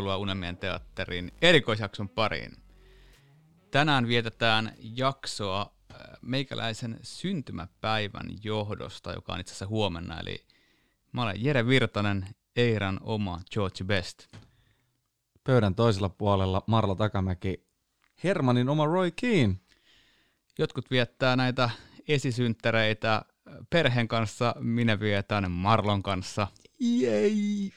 Tervetuloa Unelmien teatterin erikoisjakson pariin. Tänään vietetään jaksoa äh, meikäläisen syntymäpäivän johdosta, joka on itse asiassa huomenna. Eli mä olen Jere Virtanen, Eiran oma George Best. Pöydän toisella puolella Marla Takamäki, Hermanin oma Roy Keane. Jotkut viettää näitä esisynttäreitä äh, perheen kanssa, minä vietän Marlon kanssa. Jei!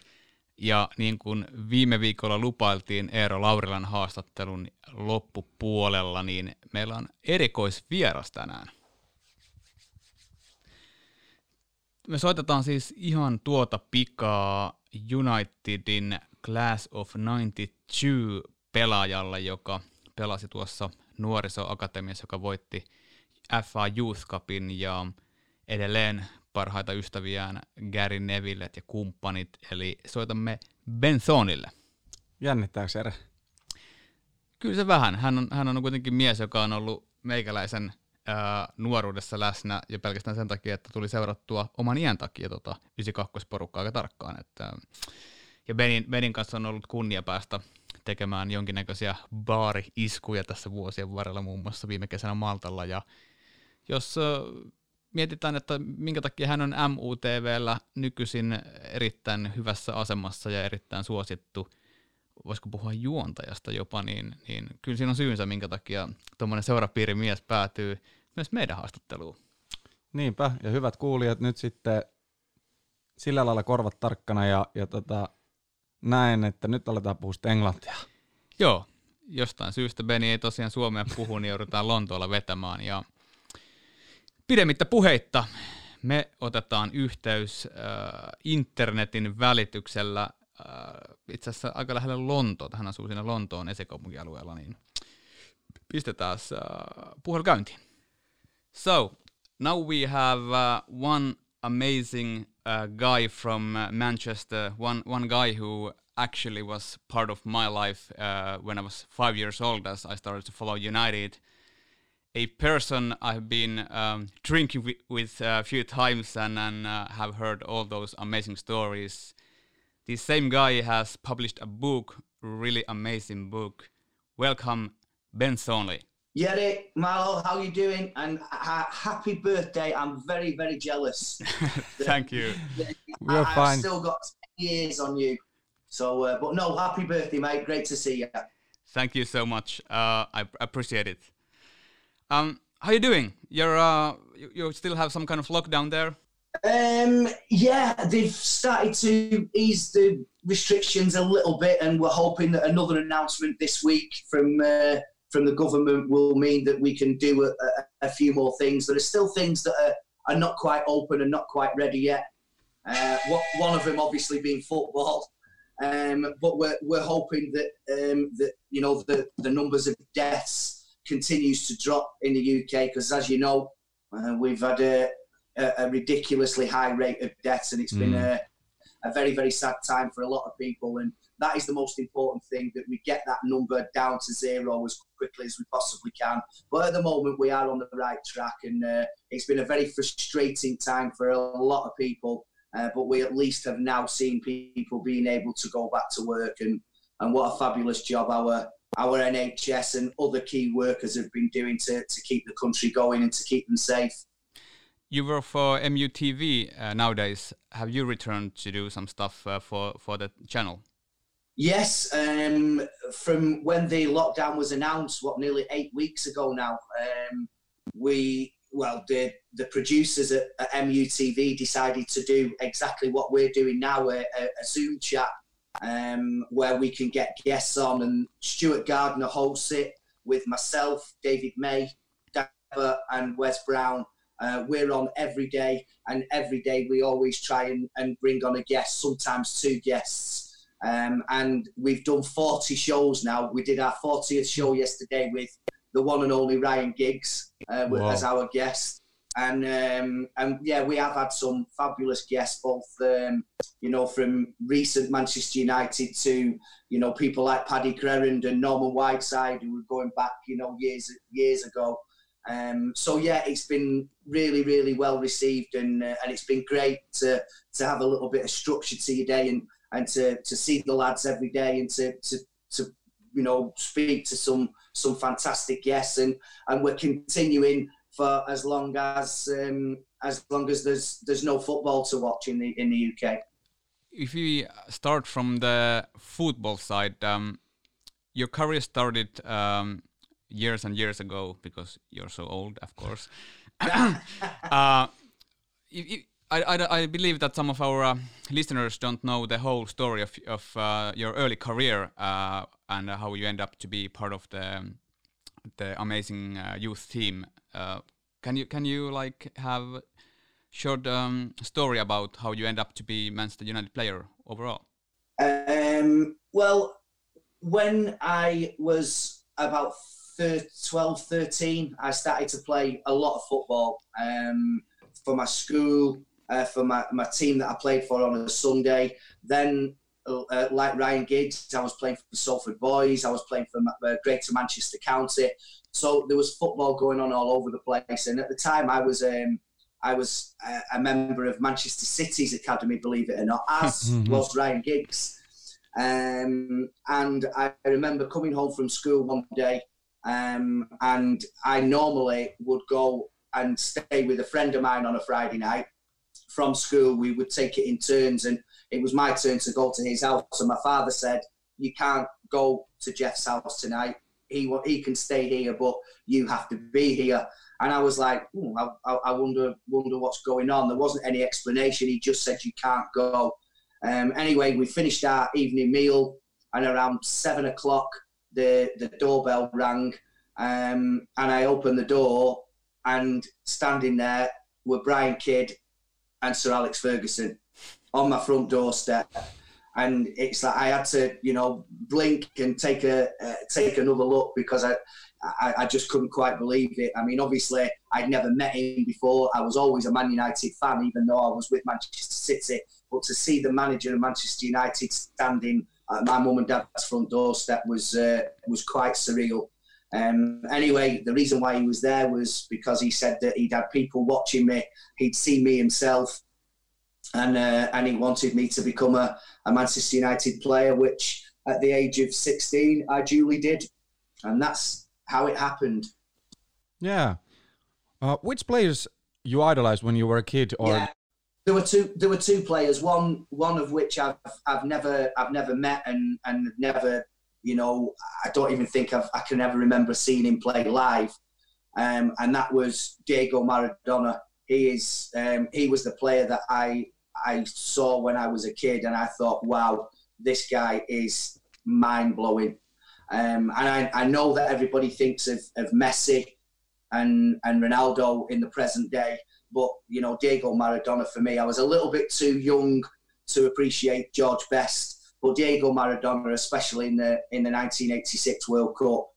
Ja niin kuin viime viikolla lupailtiin Eero Laurilan haastattelun loppupuolella, niin meillä on erikoisvieras tänään. Me soitetaan siis ihan tuota pikaa Unitedin Class of 92 pelaajalle, joka pelasi tuossa nuorisoakatemiassa, joka voitti FA Youth Cupin ja edelleen parhaita ystäviään Gary Nevillet ja kumppanit, eli soitamme Bensonille. Jännittääkö Ere? Kyllä se vähän. Hän on, hän on kuitenkin mies, joka on ollut meikäläisen ää, nuoruudessa läsnä ja pelkästään sen takia, että tuli seurattua oman iän takia tota 92-porukkaa aika tarkkaan. Että, ja Benin, Benin kanssa on ollut kunnia päästä tekemään jonkinnäköisiä baari-iskuja tässä vuosien varrella, muun muassa viime kesänä Maltalla. Ja jos mietitään, että minkä takia hän on MUTVllä nykyisin erittäin hyvässä asemassa ja erittäin suosittu, voisiko puhua juontajasta jopa, niin, niin kyllä siinä on syynsä, minkä takia tuommoinen seurapiirimies päätyy myös meidän haastatteluun. Niinpä, ja hyvät kuulijat, nyt sitten sillä lailla korvat tarkkana ja, ja tota, näen, että nyt aletaan puhua englantia. Joo, jostain syystä Beni ei tosiaan Suomeen puhu, niin joudutaan Lontoolla vetämään. Ja pidemmittä puheitta me otetaan yhteys äh, internetin välityksellä äh, itse asiassa aika lähellä Lontoota. Hän asuu siinä Lontoon esikaupunkialueella, niin pistetään äh, puhelu käyntiin. So, now we have uh, one amazing uh, guy from uh, Manchester, one, one guy who actually was part of my life uh, when I was five years old as I started to follow United – a person I've been um, drinking with, with a few times and, and uh, have heard all those amazing stories. The same guy has published a book, really amazing book. Welcome, Ben Thornley. Jere, Marlo, how are you doing? And ha- happy birthday. I'm very, very jealous. Thank you. We're I, fine. I've still got years on you. So, uh, but no, happy birthday, mate. Great to see you. Thank you so much. Uh, I appreciate it. Um, how are you doing? You're uh, you, you still have some kind of lockdown there? Um, yeah, they've started to ease the restrictions a little bit, and we're hoping that another announcement this week from uh, from the government will mean that we can do a, a, a few more things. There are still things that are, are not quite open and not quite ready yet. Uh, what, one of them, obviously, being football. Um, but we're, we're hoping that um, that you know the, the numbers of deaths continues to drop in the UK because, as you know, uh, we've had a, a, a, ridiculously high rate of deaths, and it's mm. been a, a very, very sad time for a lot of people. And that is the most important thing that we get that number down to zero as quickly as we possibly can. But at the moment, we are on the right track, and uh, it's been a very frustrating time for a lot of people. Uh, but we at least have now seen people being able to go back to work, and and what a fabulous job our our NHS and other key workers have been doing to, to keep the country going and to keep them safe. You work for MUTV uh, nowadays. Have you returned to do some stuff uh, for, for the channel? Yes, um, from when the lockdown was announced, what nearly eight weeks ago now, um, we well the the producers at, at, MUTV decided to do exactly what we're doing now, a, a Zoom chat um, where we can get guests on. And Stewart Gardner hosts it with myself, David May, Deborah, and Wes Brown. Uh, we're on every day, and every day we always try and, and bring on a guest, sometimes two guests. Um, and we've done 40 shows now. We did our 40th show yesterday with the one and only Ryan Giggs uh, wow. as our guest and um, and yeah, we have had some fabulous guests, both um, you know from recent Manchester United to you know people like Paddy Crerand and Norman Whiteside, who were going back you know years years ago. Um, so yeah, it's been really, really well received, and uh, and it's been great to to have a little bit of structure to your day and and to to see the lads every day and to to to you know speak to some some fantastic guests and and we're continuing for as long as um, as long as there's there's no football to watch in the in the UK. If we start from the football side, um, your career started um, years and years ago because you're so old, of course. uh, I, I, I, believe that some of our uh, listeners don't know the whole story of, of uh, your early career uh, and how you end up to be part of the the amazing uh, youth team. Uh, can you can you like have short um, story about how you end up to be Manchester United player overall? Um, well, when I was about 12, 13, I started to play a lot of football um, for my school, uh, for my, my team that I played for on a Sunday. Then, uh, like Ryan Giggs, I was playing for the Salford Boys, I was playing for uh, Greater Manchester County. So there was football going on all over the place. And at the time, I was um, I was a, a, member of Manchester City's academy, believe it or not, as was Ryan Giggs. Um, and I remember coming home from school one day, um, and I normally would go and stay with a friend of mine on a Friday night from school. We would take it in turns, and it was my turn to go to his house. And my father said, "You can't go to Jeff's house tonight. He he can stay here, but you have to be here." And I was like, hmm, I, I, wonder wonder what's going on. There wasn't any explanation. He just said you can't go. Um, anyway, we finished our evening meal, and around seven o'clock, the the doorbell rang, um, and I opened the door, and standing there were Brian Kidd and Sir Alex Ferguson on my front doorstep. And it's like I had to, you know, blink and take a uh, take another look because I, I, I just couldn't quite believe it. I mean, obviously, I'd never met him before. I was always a Man United fan, even though I was with Manchester City. But to see the manager of Manchester United standing at my mum and dad's front doorstep was uh, was quite surreal. Um, anyway, the reason why he was there was because he said that he'd had people watching me. He'd seen me himself, and uh, and he wanted me to become a, a Manchester United player, which at the age of 16 I duly did, and that's how it happened. Yeah. Uh, which players you idolized when you were a kid, or yeah. There were two. There were two players. One, one of which I've, I've never, I've never met and and never, you know, I don't even think I've, I can ever remember seeing him play live. Um, and that was Diego Maradona. He is, um, he was the player that I, I saw when I was a kid, and I thought, wow, this guy is mind blowing. Um, and I, I know that everybody thinks of, of Messi and, and Ronaldo in the present day but you know, Diego Maradona for me, I was a little bit too young to appreciate George Best, but Diego Maradona, especially in the in the 1986 World Cup.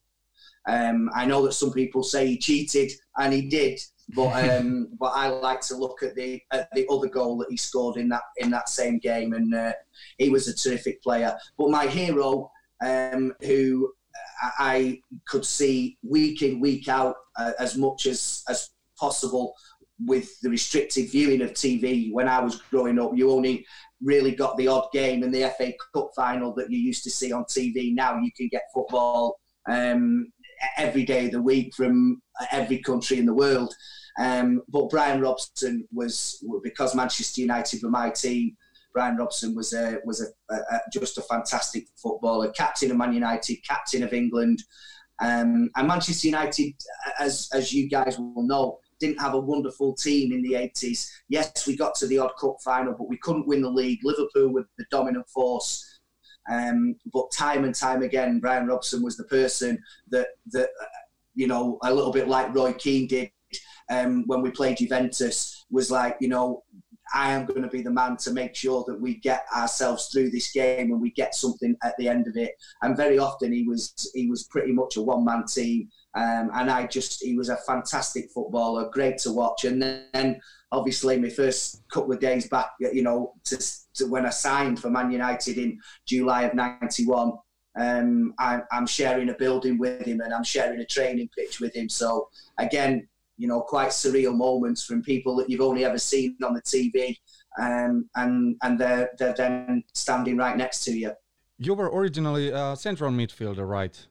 Um, I know that some people say he cheated, and he did, but um, but I like to look at the at the other goal that he scored in that in that same game, and uh, he was a terrific player. But my hero, um, who I could see week in week out uh, as much as as possible with the restricted viewing of TV when I was growing up, you only really got the odd game in the FA Cup final that you used to see on TV. Now you can get football um, every day of the week from every country in the world. Um, but Brian Robson was because Manchester United were my team. Brian Robson was a, was a, a, just a fantastic footballer, captain of Man United, captain of England, um, and Manchester United, as as you guys will know, didn't have a wonderful team in the 80s. Yes, we got to the odd cup final, but we couldn't win the league. Liverpool were the dominant force. Um, but time and time again, Brian Robson was the person that, that uh, you know, a little bit like Roy Keane did um, when we played Juventus, was like, you know, I am going to be the man to make sure that we get ourselves through this game and we get something at the end of it. And very often he was he was pretty much a one man team. Um, and I just, he was a fantastic footballer, great to watch. And then, obviously, my first couple of days back, you know, to, to when I signed for Man United in July of '91, um, I, I'm sharing a building with him and I'm sharing a training pitch with him. So again, you know, quite surreal moments from people that you've only ever seen on the TV, um, and and they're they're then standing right next to you. You were originally a central midfielder, right?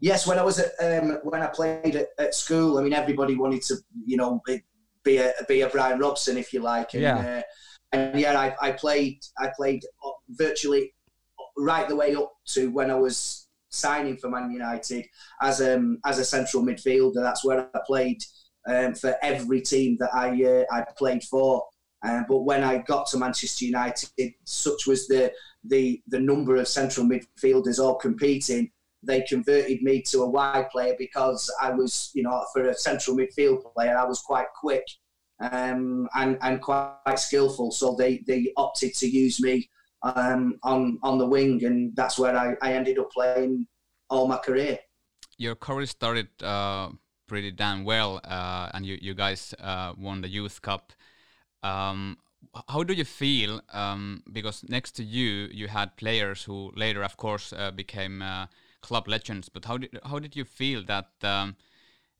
Yes, when I was at um, when I played at, at, school, I mean everybody wanted to, you know, be, be a be a Brian Robson if you like, and, yeah. Uh, and yeah, I, I played I played virtually right the way up to when I was signing for Man United as um as a central midfielder. That's where I played um, for every team that I uh, I played for. Uh, but when I got to Manchester United, such was the the the number of central midfielders all competing, they converted me to a wide player because I was, you know, for a central midfield player, I was quite quick um, and and quite skillful. So they they opted to use me um, on on the wing, and that's where I, I ended up playing all my career. Your career started uh, pretty damn well, uh, and you you guys uh, won the Youth Cup. Um, how do you feel? Um, because next to you, you had players who later, of course, uh, became uh, club legends. But how did how did you feel that um,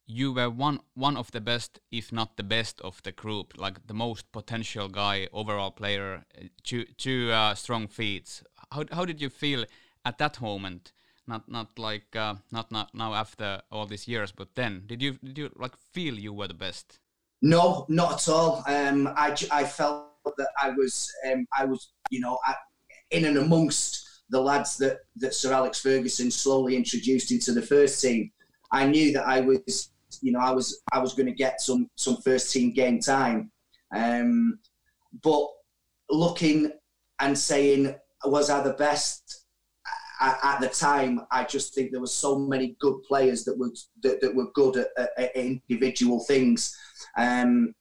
you were one one of the best, if not the best, of the group, like the most potential guy, overall player, two two uh, strong feet. How how did you feel at that moment? not not like uh, not not now after all these years, but then did you did you like feel you were the best? No, not at all. Um, I I felt that I was um, I was you know I, in and amongst the lads that that Sir Alex Ferguson slowly introduced into the first team. I knew that I was you know I was I was going to get some some first team game time, um, but looking and saying was I the best at, the time, I just think there were so many good players that were that, that were good at, at, at individual things. Um,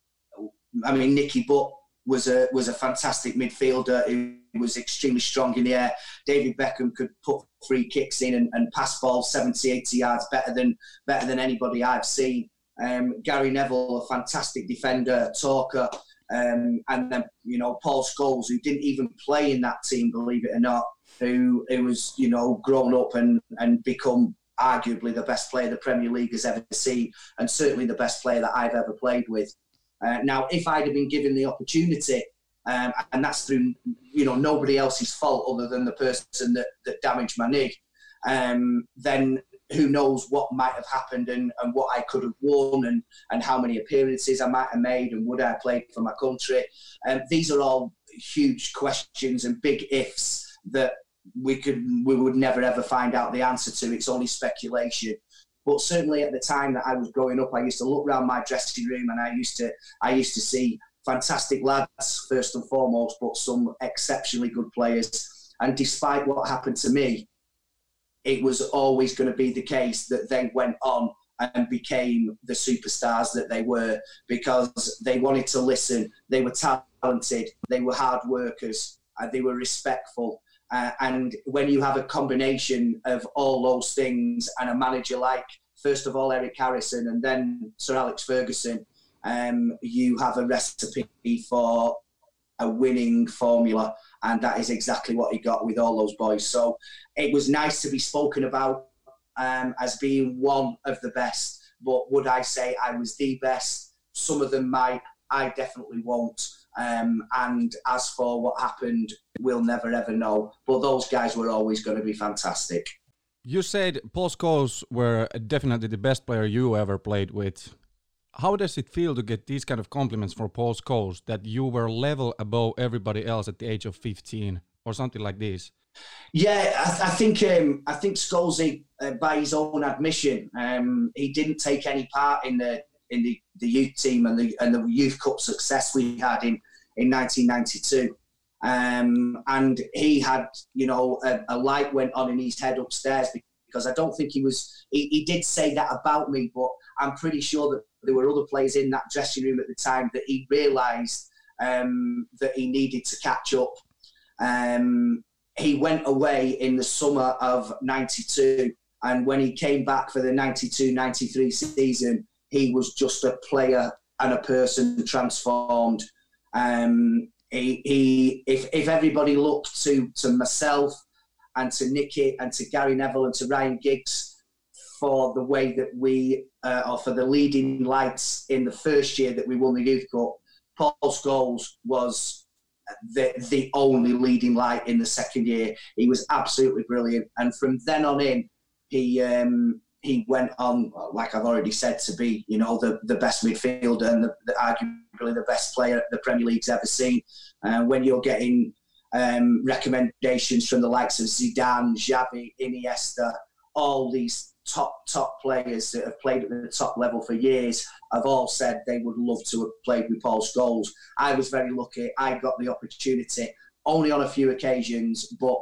I mean, Nicky Butt was a was a fantastic midfielder who was extremely strong in the air. David Beckham could put free kicks in and, and pass balls 70, 80 yards better than better than anybody I've seen. Um, Gary Neville, a fantastic defender, talker, um, and then you know Paul Scholes, who didn't even play in that team, believe it or not who who was you know grown up and and become arguably the best player the Premier League has ever seen, and certainly the best player that I've ever played with. Uh, now, if I'd have been given the opportunity, um, and that's through you know nobody else's fault other than the person that, that damaged my knee, um, then who knows what might have happened and, and what I could have won and, and how many appearances I might have made and would I have played for my country. Um, these are all huge questions and big ifs that we could we would never ever find out the answer to. It's only speculation. But certainly at the time that I was growing up, I used to look around my dressing room and I used to I used to see fantastic lads first and foremost, but some exceptionally good players. And despite what happened to me, it was always going to be the case that they went on and became the superstars that they were because they wanted to listen, they were talented, they were hard workers, and they were respectful, uh, and when you have a combination of all those things and a manager like, first of all, Eric Harrison and then Sir Alex Ferguson, um, you have a recipe for a winning formula. And that is exactly what he got with all those boys. So it was nice to be spoken about um, as being one of the best. But would I say I was the best? Some of them might. I definitely won't. Um, and as for what happened, we'll never ever know. But those guys were always going to be fantastic. You said Paul Scholes were definitely the best player you ever played with. How does it feel to get these kind of compliments from Paul's Scholes that you were level above everybody else at the age of 15 or something like this? Yeah, I, I think um, I think Scholes, uh, by his own admission, um, he didn't take any part in the in the, the youth team and the and the youth cup success we had in in 1992. Um, and he had, you know, a, a, light went on in his head upstairs because I don't think he was. He, he, did say that about me, but I'm pretty sure that there were other players in that dressing room at the time that he realised um, that he needed to catch up. Um, he went away in the summer of '92, and when he came back for the '92-'93 season, he was just a player and a person transformed. Um, he, he, if, if everybody looked to, to myself and to Nicky and to Gary Neville and to Ryan Giggs for the way that we, uh, or for the leading lights in the first year that we won the Youth Cup. Paul Scholes was the, the only leading light in the second year. He was absolutely brilliant. And from then on in, he um, he went on, like I've already said, to be you know the, the best midfielder and the, the arguably the best player the Premier League's ever seen. Uh, when you're getting um, recommendations from the likes of Zidane, Xavi, Iniesta, all these top top players that have played at the top level for years have all said they would love to have played with Paul Scholes. I was very lucky. I got the opportunity only on a few occasions, but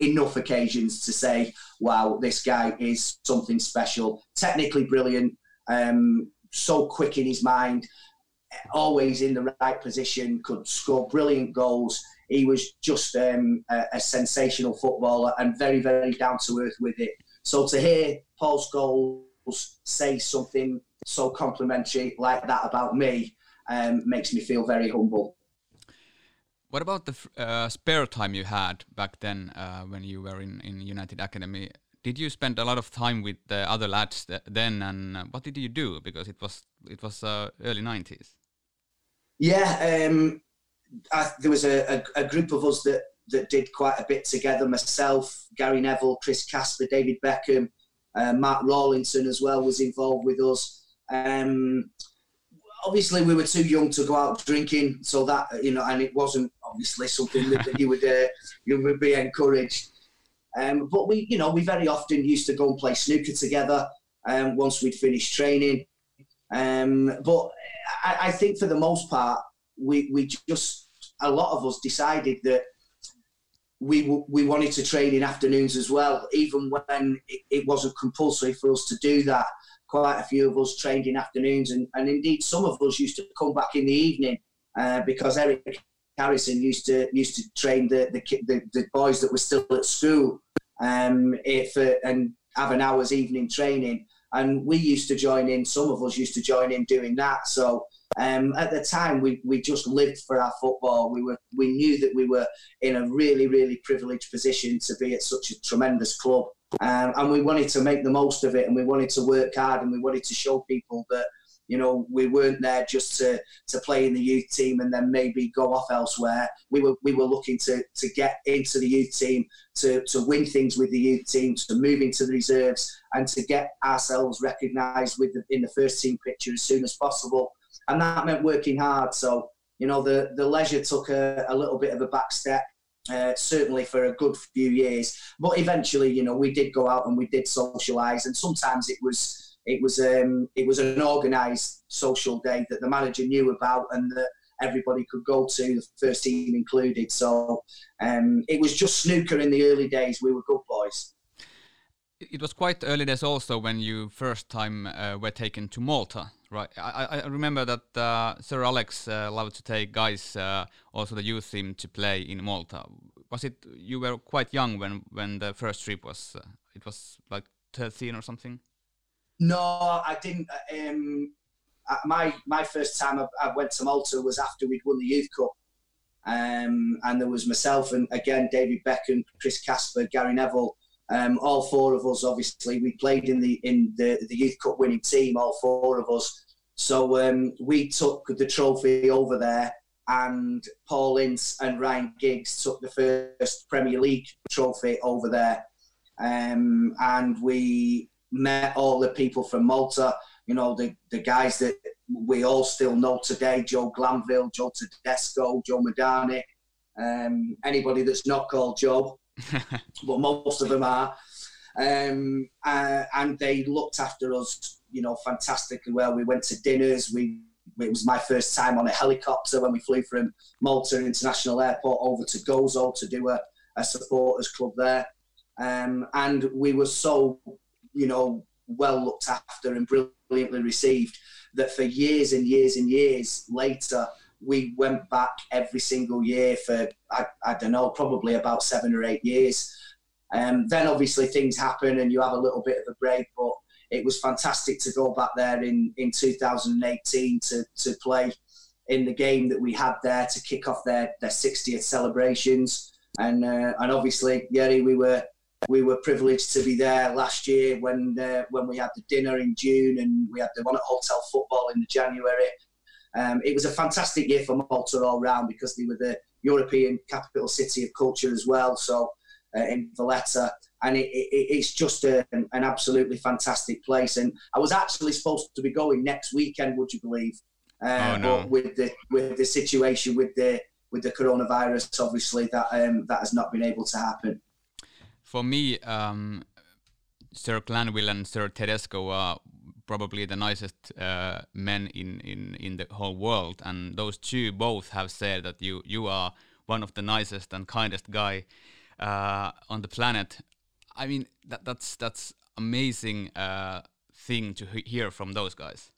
enough occasions to say, wow, this guy is something special. Technically brilliant, um, so quick in his mind, always in the right position, could score brilliant goals. He was just um, a, a, sensational footballer and very, very down to earth with it. So to hear Paul Scholes say something so complimentary like that about me um, makes me feel very humble. What about the uh, spare time you had back then uh, when you were in, in United Academy? Did you spend a lot of time with the other lads th then, and uh, what did you do? Because it was it was uh, early nineties. Yeah, um, I, there was a, a, a, group of us that that did quite a bit together. Myself, Gary Neville, Chris Casper, David Beckham, uh, Mark Rawlinson as well was involved with us. Um, obviously, we were too young to go out drinking, so that you know, and it wasn't obviously something that, that you would uh, you would be encouraged. Um, but we, you know, we very often used to go and play snooker together. Um, once we'd finished training, um, but I, I think for the most part, we we just a lot of us decided that we we wanted to train in afternoons as well, even when it, it, wasn't compulsory for us to do that. Quite a few of us trained in afternoons, and, and indeed some of us used to come back in the evening uh, because Eric Harrison used to used to train the the, the, the boys that were still at school um, if, uh, and have an hour's evening training. And we used to join in. Some of us used to join in doing that. So um, at the time, we, we just lived for our football. We were we knew that we were in a really really privileged position to be at such a tremendous club, um, and we wanted to make the most of it. And we wanted to work hard, and we wanted to show people that you know we weren't there just to to play in the youth team and then maybe go off elsewhere. We were we were looking to to get into the youth team, to to win things with the youth team, to move into the reserves, and to get ourselves recognised with the, in the first team picture as soon as possible and that meant working hard. So you know, the the leisure took a, a little bit of a back step. Uh, certainly for a good few years, but eventually, you know, we did go out and we did socialise, and sometimes it was it was um, it was an organised social day that the manager knew about and that everybody could go to, the first team included. So um, it was just snooker in the early days. We were good boys. It was quite early days also when you first time uh, were taken to Malta Right. I, I remember that uh, Sir Alex uh, loved to take guys, uh, also the youth team, to play in Malta. Was it you were quite young when when the first trip was? Uh, it was like thirteen or something. No, I didn't. Uh, um, my my first time I, I, went to Malta was after we'd won the Youth Cup, um, and there was myself and again David Beckham, Chris Casper, Gary Neville. Um, all four of us, obviously, we played in the in the, the Youth Cup winning team. All four of us, so um, we took the trophy over there, and Paul Ince and Ryan Giggs took the first Premier League trophy over there. Um, and we met all the people from Malta, you know, the, the guys that we all still know today Joe Glanville, Joe Tedesco, Joe Madani, um, anybody that's not called Joe, but most of them are. Um, uh, and they looked after us you know, fantastically well. We went to dinners. We it was my first time on a helicopter when we flew from Malta International Airport over to Gozo to do a, a supporters club there. Um, and we were so, you know, well looked after and brilliantly received that for years and years and years later, we went back every single year for, I, I don't know, probably about seven or eight years. Um, then obviously things happen and you have a little bit of a break, but it was fantastic to go back there in, in 2018 to, to play in the game that we had there to kick off their, their 60th celebrations. and uh, and obviously, Jere, we were we were privileged to be there last year when uh, when we had the dinner in June and we had the one at Hotel Football in the January. Um, it was a fantastic year for Malta all round because they were the European capital city of culture as well. So uh, in Valletta, and it, it, it's just a, an absolutely fantastic place. And I was actually supposed to be going next weekend. Would you believe? Uh, oh, no. But with the with the situation with the with the coronavirus, obviously that um, that has not been able to happen. For me, um, Sir Glanville and Sir Tedesco are probably the nicest uh, men in, in, in the whole world, and those two both have said that you you are one of the nicest and kindest guy uh, on the planet. I mean that that's that's amazing uh, thing to hear from those guys.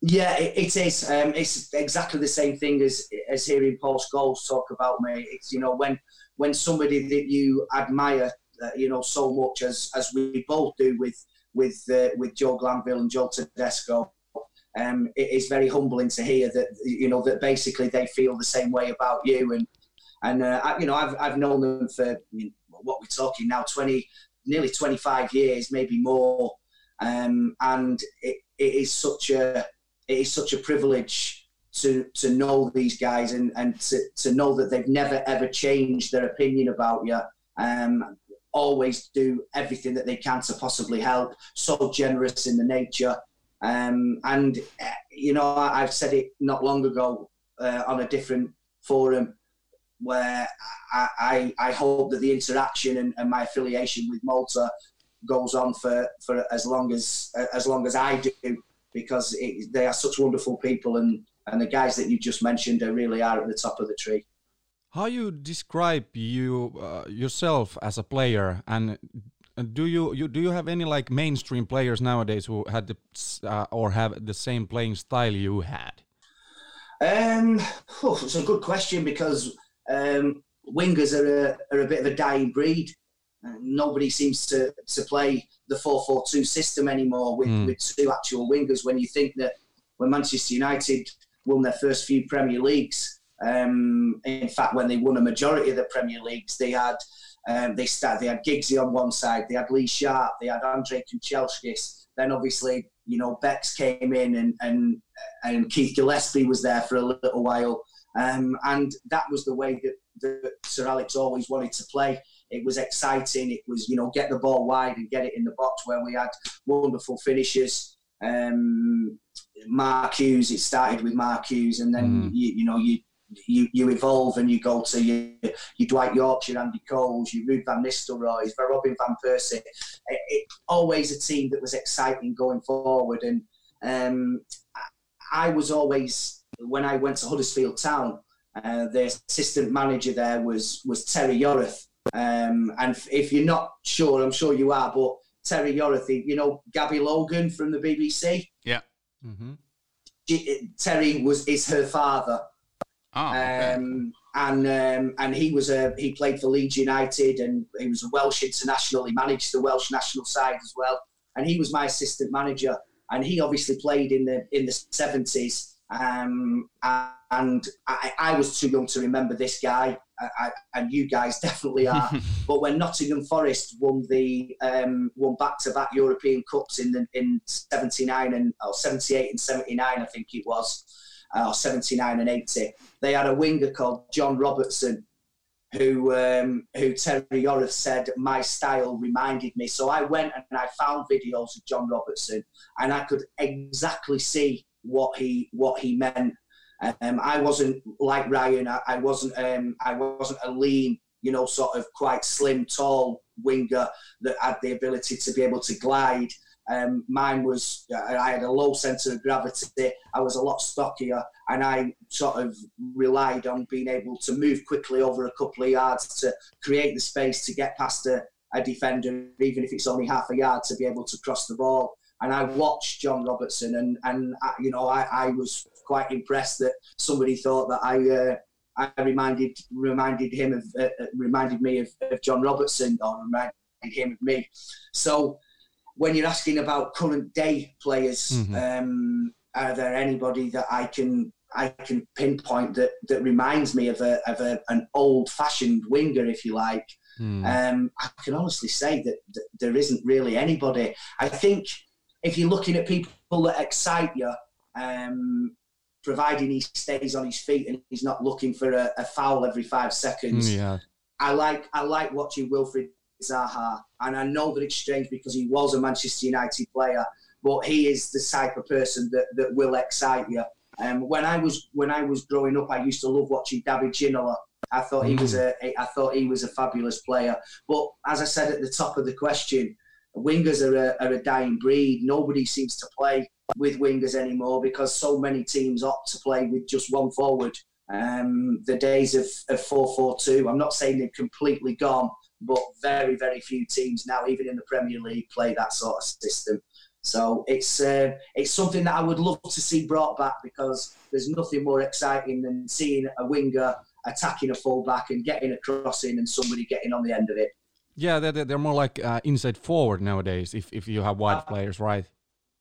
Yeah, it, it is. Um, it's exactly the same thing as as hearing Paul Scholes talk about me. It's you know when when somebody that you admire, uh, you know, so much as as we both do with with uh, with Joe Glanville and Joe Tedesco. Um, it is very humbling to hear that you know that basically they feel the same way about you and and uh, I, you know I've I've known them for you know, what we're talking now twenty nearly twenty five years maybe more um, and it, it is such a it is such a privilege to to know these guys and and to, to know that they've never ever changed their opinion about you um, always do everything that they can to possibly help so generous in the nature um, and you know I, have said it not long ago uh, on a different forum where I, I, I hope that the interaction and, and, my affiliation with Malta goes on for, for as long as as long as I do because it, they are such wonderful people and and the guys that you just mentioned they really are at the top of the tree. How you describe you uh, yourself as a player and do you, you do you have any like mainstream players nowadays who had the uh, or have the same playing style you had? Um, oh, it's a good question because um, wingers are a, are a bit of a dying breed. Uh, nobody seems to, to play the 4-4-2 system anymore with, mm. with two actual wingers. When you think that when Manchester United won their first few Premier Leagues, um, in fact, when they won a majority of the Premier Leagues, they had um, they started, they had Giggsy on one side, they had Lee Sharpe, they had Andre Kanchelskis. Then obviously, you know, Bex came in and and and Keith Gillespie was there for a little while, um, and that was the way that, that Sir Alex always wanted to play. It was exciting. It was, you know, get the ball wide and get it in the box where we had wonderful finishes. Um, Mark Hughes, it started with Mark Hughes, and then, mm. you, you know, you you, you evolve and you go to your, your Dwight Yorkes, Andy Coles, your Ruud van Nistelrooy, Robin van Persie. It, it, always a team that was exciting going forward. And um, I was always, when I went to Huddersfield Town, uh, the assistant manager there was was Terry Yorath. Um, and if you're not sure, I'm sure you are, but Terry Yorath, you know Gabby Logan from the BBC. Yeah. Mm-hmm. Terry was is her father. Oh, okay. um, and um, and he was a he played for Leeds United and he was a Welsh international. He managed the Welsh national side as well, and he was my assistant manager. And he obviously played in the in the seventies. Um, and I, I, was too young to remember this guy, I, and you guys definitely are. but when Nottingham Forest won the um, won back to back European Cups in the, in seventy nine and or seventy eight and seventy nine, I think it was uh, or 79 and 80, they had a winger called John Robertson, who um, who Terry Yorath said my style reminded me. So I went and I found videos of John Robertson, and I could exactly see what he what he meant. Um, I wasn't like Ryan. I, I wasn't. Um, I wasn't a lean, you know, sort of quite slim, tall winger that had the ability to be able to glide. Um, mine was, I had a low centre of gravity. I was a lot stockier, and I sort of relied on being able to move quickly over a couple of yards to create the space to get past a, a defender, even if it's only half a yard, to be able to cross the ball. And I watched John Robertson, and and I, you know I, I was quite impressed that somebody thought that I. Uh, I reminded reminded him of uh, uh reminded me of, of John Robertson or reminded him of me. So when you're asking about current day players, mm-hmm. um, are there anybody that I can I can pinpoint that that reminds me of a of a, an old fashioned winger, if you like. Mm. Um, I can honestly say that, that, there isn't really anybody. I think if you're looking at people that excite you, um, providing he stays on his feet and he's not looking for a, a foul every five seconds. Yeah. I like I like watching Wilfried Zaha, and I know that it's strange because he was a Manchester United player, but he is the type of person that, that will excite you. Um, when I was when I was growing up, I used to love watching David Ginola. I thought he was mm. a I thought he was a fabulous player. But as I said at the top of the question, wingers are a, are a dying breed. Nobody seems to play with wingers anymore because so many teams opt to play with just one forward. Um, the days of, of 4-4-2, I'm not saying they're completely gone, but very, very few teams now, even in the Premier League, play that sort of system. So it's uh, it's something that I would love to see brought back because there's nothing more exciting than seeing a winger attacking a fullback and getting a crossing and somebody getting on the end of it. Yeah, they're, they're more like uh, inside forward nowadays. If if you have wide uh, players, right?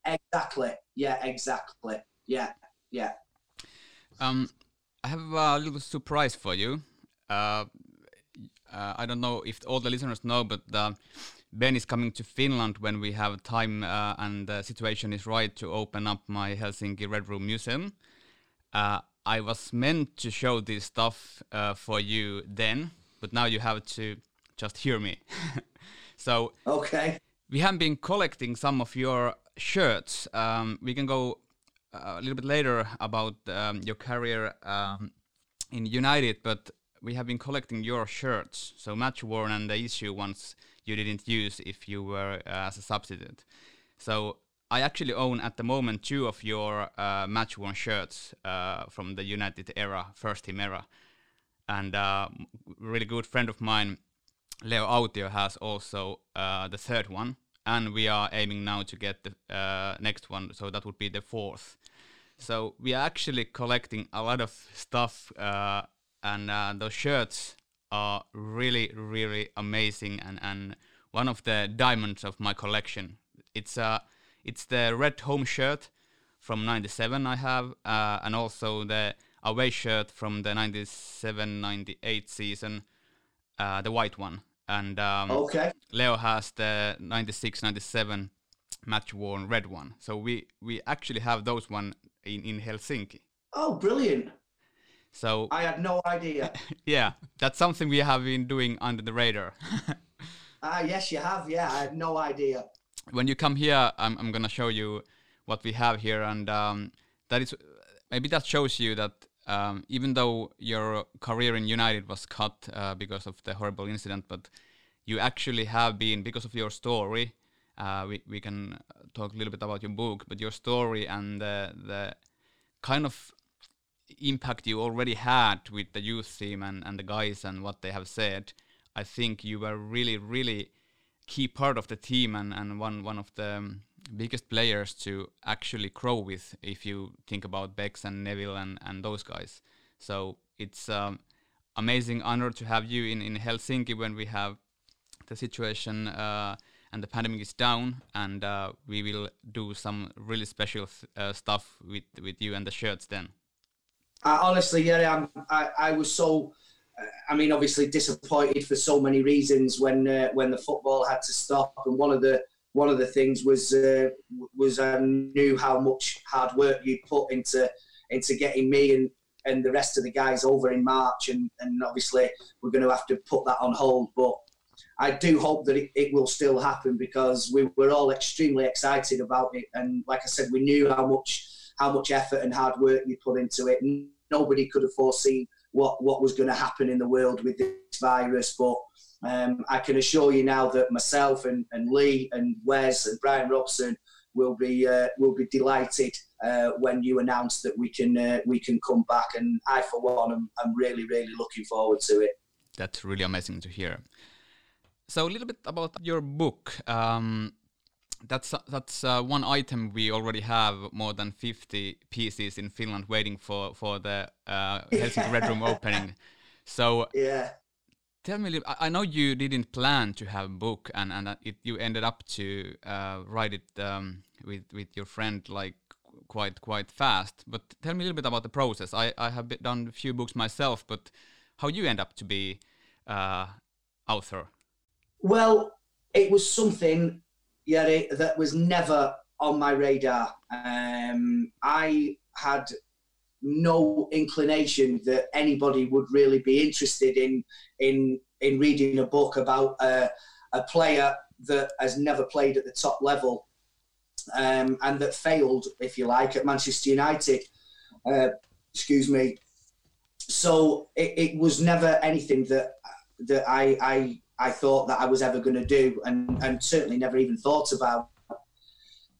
Exactly. Yeah. Exactly. Yeah. Yeah. Um, I have a little surprise for you. Uh, uh, I don't know if all the listeners know, but uh, Ben is coming to Finland when we have time uh, and the situation is right to open up my Helsinki Red Room Museum. Uh, I was meant to show this stuff uh, for you then, but now you have to just hear me. so okay, we have been collecting some of your shirts. Um, we can go uh, a little bit later about um, your career um, in United, but we have been collecting your shirts, so match worn and the issue ones you didn't use if you were uh, as a substitute. So I actually own at the moment two of your uh, match worn shirts uh, from the United era, first team era, and uh, really good friend of mine, Leo Autio, has also uh, the third one, and we are aiming now to get the uh, next one, so that would be the fourth. So we are actually collecting a lot of stuff, and those shirts are really, really amazing and, and one of the diamonds of my collection. It's uh, it's the red home shirt from 97 I have, uh, and also the away shirt from the 97-98 season, uh, the white one. And um, okay. Leo has the 96-97 match worn red one. So we, we actually have those one in, in Helsinki. Oh, brilliant. So I had no idea. yeah, that's something we have been doing under the radar. Ah, uh, yes, you have. Yeah, I had no idea. When you come here, I'm I'm gonna show you what we have here, and um, that is maybe that shows you that um, even though your career in United was cut uh, because of the horrible incident, but you actually have been because of your story. Uh, we we can talk a little bit about your book, but your story and the the kind of impact you already had with the youth team and, and the guys and what they have said, I think you were really, really key part of the team and, and one, one of the um, biggest players to actually grow with if you think about Bex and Neville and, and those guys. So it's um, amazing honor to have you in, in Helsinki when we have the situation uh, and the pandemic is down and uh, we will do some really special uh, stuff with, with you and the shirts then. I, honestly, yeah, I'm, I, I was so. I mean, obviously disappointed for so many reasons when uh, when the football had to stop, and one of the one of the things was uh, was I knew how much hard work you put into into getting me and and the rest of the guys over in March, and and obviously we're going to have to put that on hold, but. I do hope that it, it will still happen because we were all extremely excited about it, and like I said, we knew how much how much effort and hard work you put into it. Nobody could have foreseen what, what was going to happen in the world with this virus, but um, I can assure you now that myself and, and Lee and Wes and Brian Robson will be uh, will be delighted uh, when you announce that we can uh, we can come back. And I, for one, am, I'm really really looking forward to it. That's really amazing to hear. So a little bit about your book. Um, that's that's uh, one item we already have more than 50 pieces in Finland waiting for for the uh, Helsinki Red Room opening. So yeah, tell me, I know you didn't plan to have a book, and and it, you ended up to uh, write it um, with with your friend like quite quite fast. But tell me a little bit about the process. I, I have done a few books myself, but how you end up to be uh, author? Well, it was something, yeah, that was never on my radar. Um, I had no inclination that anybody would really be interested in in in reading a book about a, a player that has never played at the top level um, and that failed, if you like, at Manchester United. Uh, excuse me. So it, it, was never anything that that I I, I thought that I was ever going to do, and and certainly never even thought about.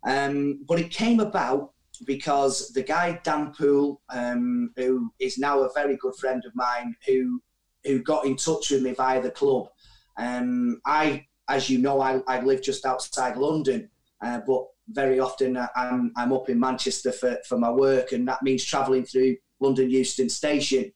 Um, but it came about because the guy Dan Poole, um, who is now a very good friend of mine, who who got in touch with me via the club. Um, I, as you know, I, I live just outside London, uh, but very often I'm, I'm up in Manchester for, for my work, and that means travelling through London Euston Station.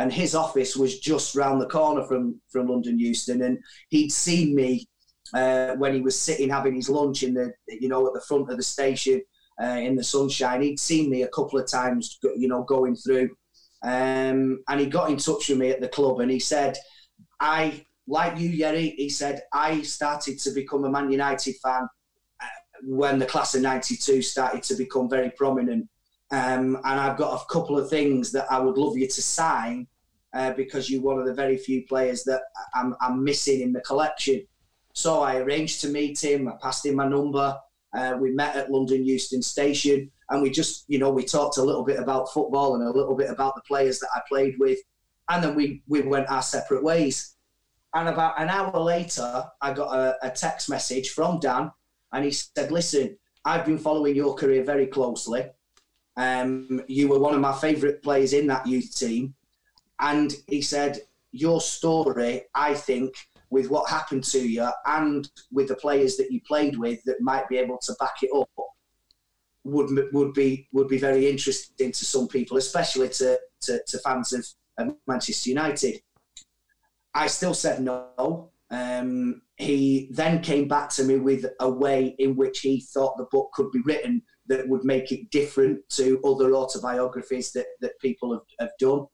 And his office was just round the corner from, from London Euston, and he'd seen me uh, when he was sitting having his lunch in the you know at the front of the station uh, in the sunshine. He'd seen me a couple of times, you know, going through, um, and he got in touch with me at the club, and he said, "I like you, Jere." He said, "I started to become a Man United fan when the class of 92 started to become very prominent. Um, and I've got a couple of things that I would love you to sign uh, because you're one of the very few players that I'm, I'm, missing in the collection. So I arranged to meet him. I passed him my number. Uh, we met at London Euston Station and we just, you know, we talked a little bit about football and a little bit about the players that I played with. And then we, we went our separate ways. And about an hour later, I got a, a text message from Dan and he said, "Listen, I've been following your career very closely. Um, you were one of my favourite players in that youth team, and he said your story, I think." With what happened to you and with the players that you played with that might be able to back it up, would would be would be very interesting to some people, especially to to, to fans of, of, Manchester United. I still said no. Um, he then came back to me with a way in which he thought the book could be written that would make it different to other autobiographies that, that people have, have done.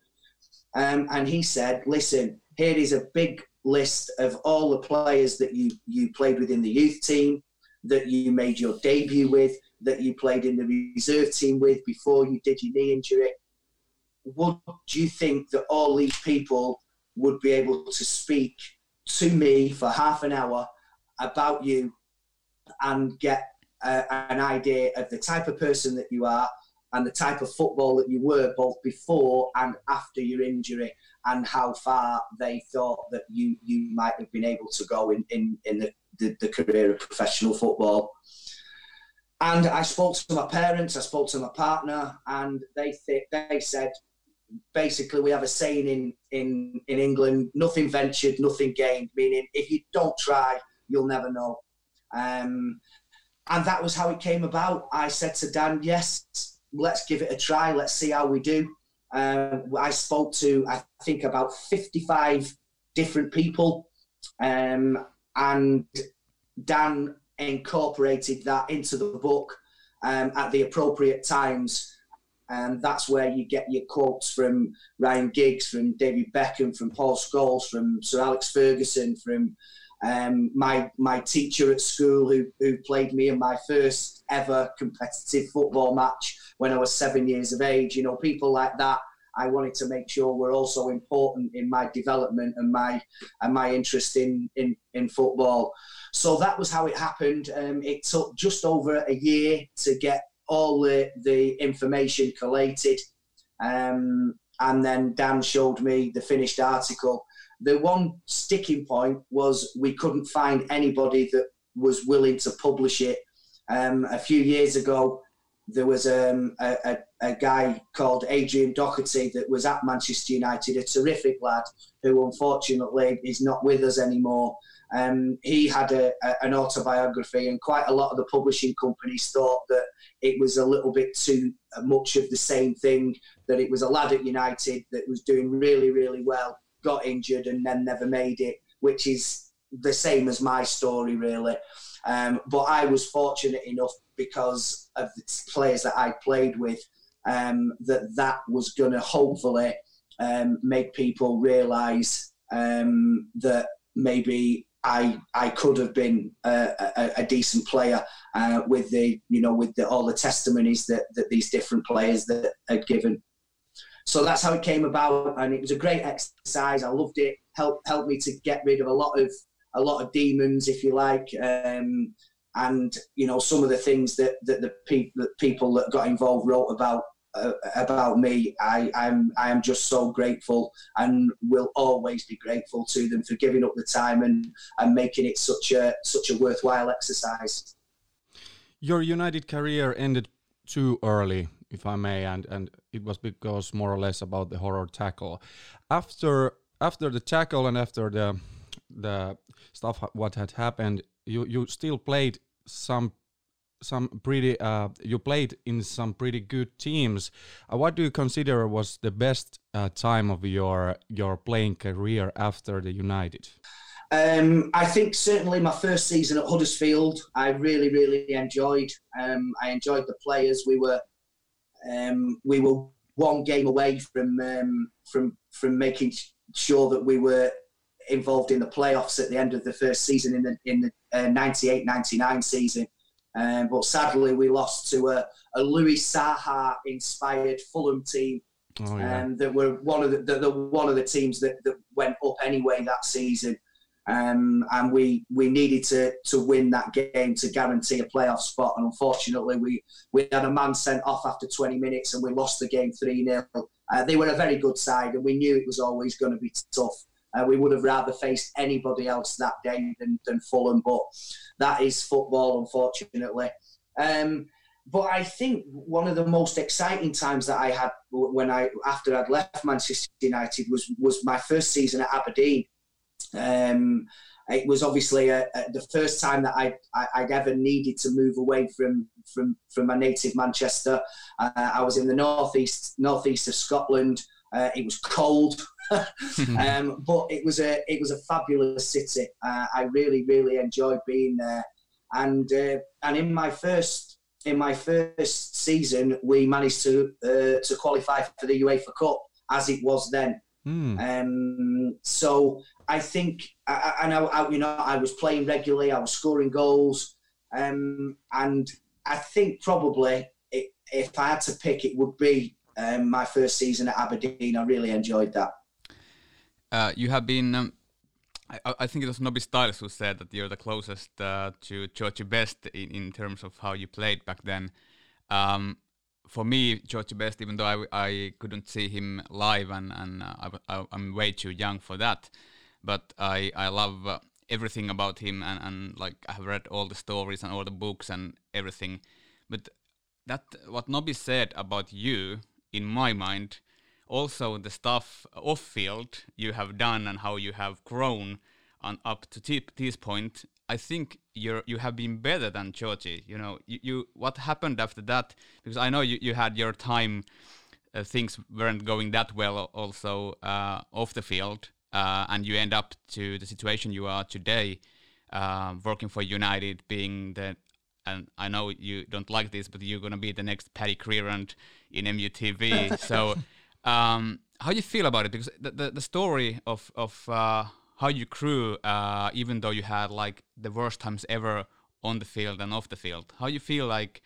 Um, and he said, listen, here is a big list of all the players that you, you played with in the youth team, that you made your debut with, that you played in the reserve team with before you did your knee injury. Would you think that all these people would be able to speak to me for half an hour about you and get uh, an idea of the type of person that you are and the type of football that you were both before and after your injury and how far they thought that you you might have been able to go in in, in the, the, the career of professional football and I spoke to my parents I spoke to my partner and they th- they said basically we have a saying in in in England: nothing ventured, nothing gained. Meaning, if you don't try, you'll never know. Um, and that was how it came about. I said to Dan, "Yes, let's give it a try. Let's see how we do." Um, I spoke to I think about fifty-five different people, um, and Dan incorporated that into the book um, at the appropriate times and that's where you get your quotes from Ryan Giggs, from David Beckham, from Paul Scholes, from Sir Alex Ferguson, from um, my my teacher at school who, who played me in my first ever competitive football match when I was seven years of age. You know, people like that. I wanted to make sure were also important in my development and my and my interest in in, in football. So that was how it happened. Um, it took just over a year to get all the, the information collated. Um, and then Dan showed me the finished article. The one sticking point was we couldn't find anybody that was willing to publish it. Um, a few years ago, there was um, a, a, a, guy called Adrian Doherty that was at Manchester United, a terrific lad who unfortunately is not with us anymore. Um, he had a, an autobiography, and quite a lot of the publishing companies thought that it was a little bit too much of the same thing. That it was a lad at United that was doing really, really well, got injured, and then never made it, which is the same as my story, really. Um, but I was fortunate enough because of the players that I played with um, that that was going to hopefully um, make people realise um, that maybe I I could have been a, a, a decent player uh, with the you know with the, all the testimonies that that these different players that had given. So that's how it came about, and it was a great exercise. I loved it. Helped helped me to get rid of a lot of a lot of demons, if you like. Um, and you know some of the things that, that the pe- that people that got involved wrote about uh, about me, I, I'm I am just so grateful and will always be grateful to them for giving up the time and, and making it such a such a worthwhile exercise. Your United career ended too early, if I may, and, and it was because more or less about the horror tackle. After after the tackle and after the the stuff what had happened, you you still played some some pretty uh, you played in some pretty good teams. Uh, what do you consider was the best uh, time of your your playing career after the United? Um, I think certainly my first season at Huddersfield, I really really enjoyed. Um, I enjoyed the players. We were um, we were one game away from um, from from making sure that we were involved in the playoffs at the end of the first season in the in the 98-99 uh, season um, but sadly, we lost to a, a Louis Saha inspired Fulham team. Oh, yeah. um, that were one of the, the, the, one of the teams that, that went up anyway that season. Um, and we we needed to to win that game to guarantee a playoff spot. And unfortunately, we we had a man sent off after 20 minutes, and we lost the game three 0 uh, They were a very good side, and we knew it was always going to be tough. Uh, we would have rather faced anybody else that day than, than Fulham, but that is football, unfortunately. Um, but I think one of the most exciting times that I had when I after I'd left Manchester United was was my first season at Aberdeen. Um, it was obviously a, a, the first time that I, I would ever needed to move away from from from my native Manchester. Uh, I was in the northeast northeast of Scotland. Uh, it was cold, um, but it was a it was a fabulous city. Uh, I really really enjoyed being there, and uh, and in my first in my first season, we managed to uh, to qualify for the UEFA Cup as it was then. Mm. Um, so I think, I, and I, I, you know, I was playing regularly. I was scoring goals, um, and I think probably it, if I had to pick, it would be um, my first season at Aberdeen. I really enjoyed that. Uh, you have been. Um, I, I, think it was Nobby Stiles who said that you're the closest uh, to Georgie Best in, in terms of how you played back then. Um, for me, Georgie Best, even though I, I couldn't see him live and, and uh, I, am way too young for that, but I, I love uh, everything about him and, and like I have read all the stories and all the books and everything. But that what Nobby said about you in my mind also the stuff off field you have done and how you have grown on up to t- this point i think you're you have been better than georgie you know? You, you what happened after that? Because i know you, you had your time uh, things weren't going that well also uh, off the field uh, and you end up to the situation you are today uh, working for united being the and I know you don't like this, but you're gonna be the next Paddy Crerand in MUTV. so, um, how you feel about it? Because the the, the story of of uh, how you grew, uh, even though you had like the worst times ever on the field and off the field, how you feel like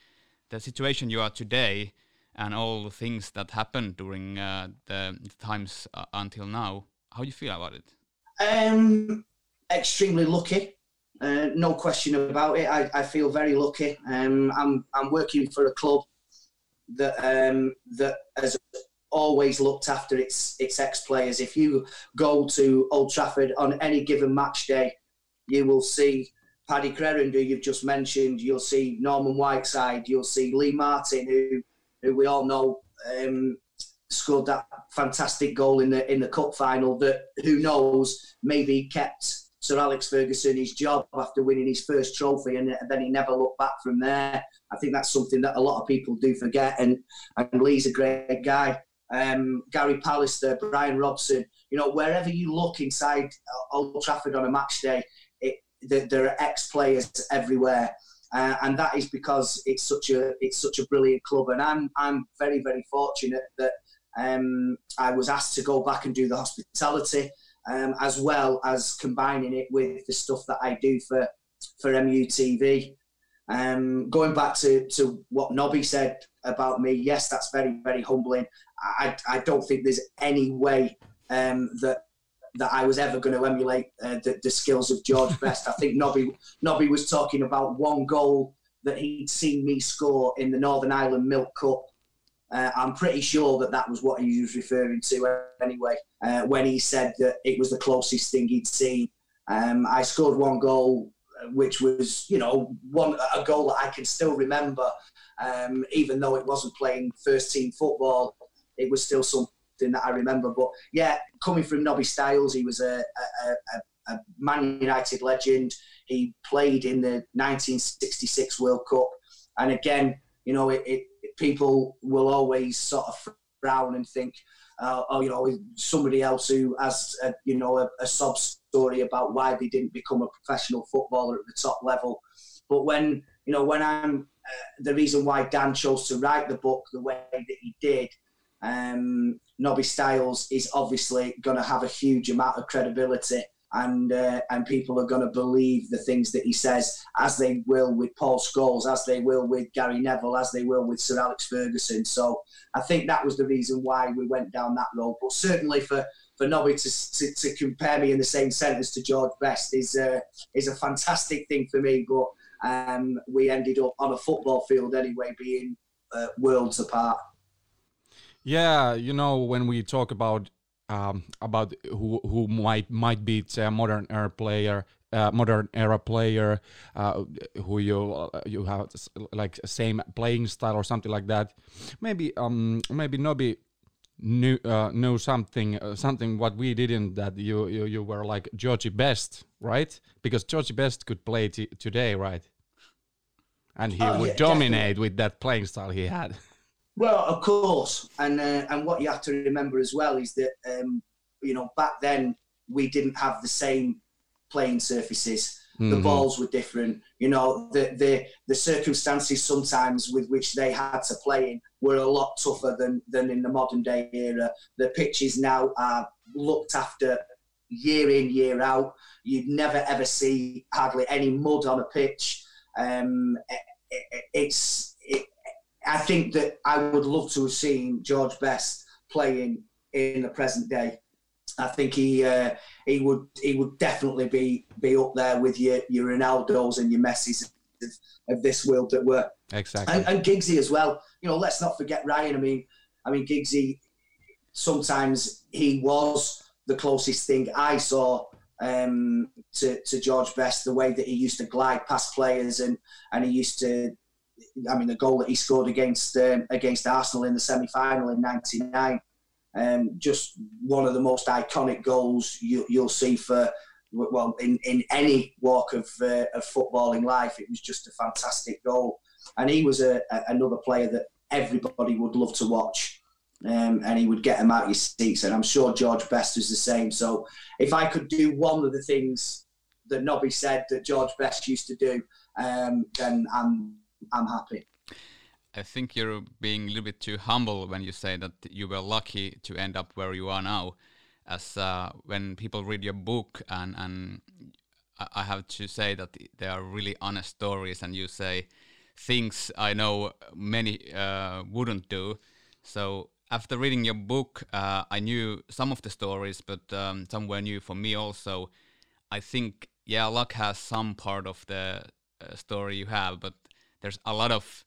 the situation you are today and all the things that happened during uh, the, the, times uh, until now. How do you feel about it? Um, extremely lucky. Uh, no question about it. I, I feel very lucky. Um, I'm I'm working for a club that um, that has always looked after its its ex players. If you go to Old Trafford on any given match day, you will see Paddy Crerand, who you've just mentioned. You'll see Norman Whiteside. You'll see Lee Martin, who who we all know um, scored that fantastic goal in the in the cup final. That who knows maybe kept Sir Alex Ferguson his job after winning his first trophy, and then he never looked back from there. I think that's something that a lot of people do forget. And, and Lee's a great guy. Um, Gary Pallister, Brian Robson, you know, wherever you look inside Old Trafford on a match day, that there are ex-players everywhere. Uh, and that is because it's such a it's such a brilliant club, and I'm I'm very very fortunate that um, I was asked to go back and do the hospitality, um, as well as combining it with the stuff that I do for for MUTV. Um, going back to, to what Nobby said about me, yes, that's very, very humbling. I, I don't think there's any way um, that that I was ever going to emulate uh, the, the, skills of George Best. I think Nobby, Nobby was talking about one goal that he'd seen me score in the Northern Ireland Milk Cup. Uh, I'm pretty sure that that was what he was referring to anyway, uh, when he said that it was the closest thing he'd seen. Um, I scored one goal which was, you know, one a goal that I can still remember, um, even though it wasn't playing first team football, it was still something that I remember. But yeah, coming from Nobby Stiles, he was a, a, a, a Man United legend. He played in the 1966 World Cup, and again, you know, it, it people will always sort of frown and think, uh, oh, you know, somebody else who has, a, you know, a, a sob story about why they didn't become a professional footballer at the top level. But when, you know, when I'm, uh, the reason why Dan chose to write the book the way that he did, um, Nobby Stiles is obviously going to have a huge amount of credibility and uh, and people are going to believe the things that he says, as they will with Paul Scholes, as they will with Gary Neville, as they will with Sir Alex Ferguson. So I think that was the reason why we went down that road. But certainly for for Nobby to, to, to compare me in the same sentence to George Best is uh, is a fantastic thing for me. But um, we ended up on a football field anyway, being uh, worlds apart. Yeah, you know when we talk about um, about who who might might beat a modern era player, uh, modern era player uh, who you uh, you have like same playing style or something like that. Maybe um maybe Nobby knew uh, knew something uh, something what we didn't that you you, you were like Georgie Best right because Georgie Best could play today right and he oh, would yeah, dominate definitely. with that playing style he had. Well, of course, and uh, and what you have to remember as well is that um, you know back then we didn't have the same playing surfaces. Mm-hmm. The balls were different. You know, the, the the circumstances sometimes with which they had to play in were a lot tougher than than in the modern day era. The pitches now are looked after year in year out. You'd never ever see hardly any mud on a pitch. Um, it, it's it, I think that I would love to have seen George Best playing in the present day. I think he uh, he would he would definitely be be up there with your your Ronaldos and your Messis of, of this world that were exactly and, and Giggsy as well. You know, let's not forget Ryan. I mean, I mean Giggsy. Sometimes he was the closest thing I saw um, to to George Best. The way that he used to glide past players and and he used to. I mean, the goal that he scored against um, against Arsenal in the semi final in '99 um, just one of the most iconic goals you, will see for well in, in any walk of, uh, of footballing life. It was just a fantastic goal, and he was a, a another player that everybody would love to watch. Um, and he would get them out of your seats, and I'm sure George Best was the same. So, if I could do one of the things that Nobby said that George Best used to do, um, then I'm I'm happy. I think you're being a little bit too humble when you say that you were lucky to end up where you are now. As uh, when people read your book, and and I have to say that they are really honest stories, and you say things I know many uh, wouldn't do. So after reading your book, uh, I knew some of the stories, but um, some were new for me also. I think yeah, luck has some part of the uh, story you have, but there's a lot of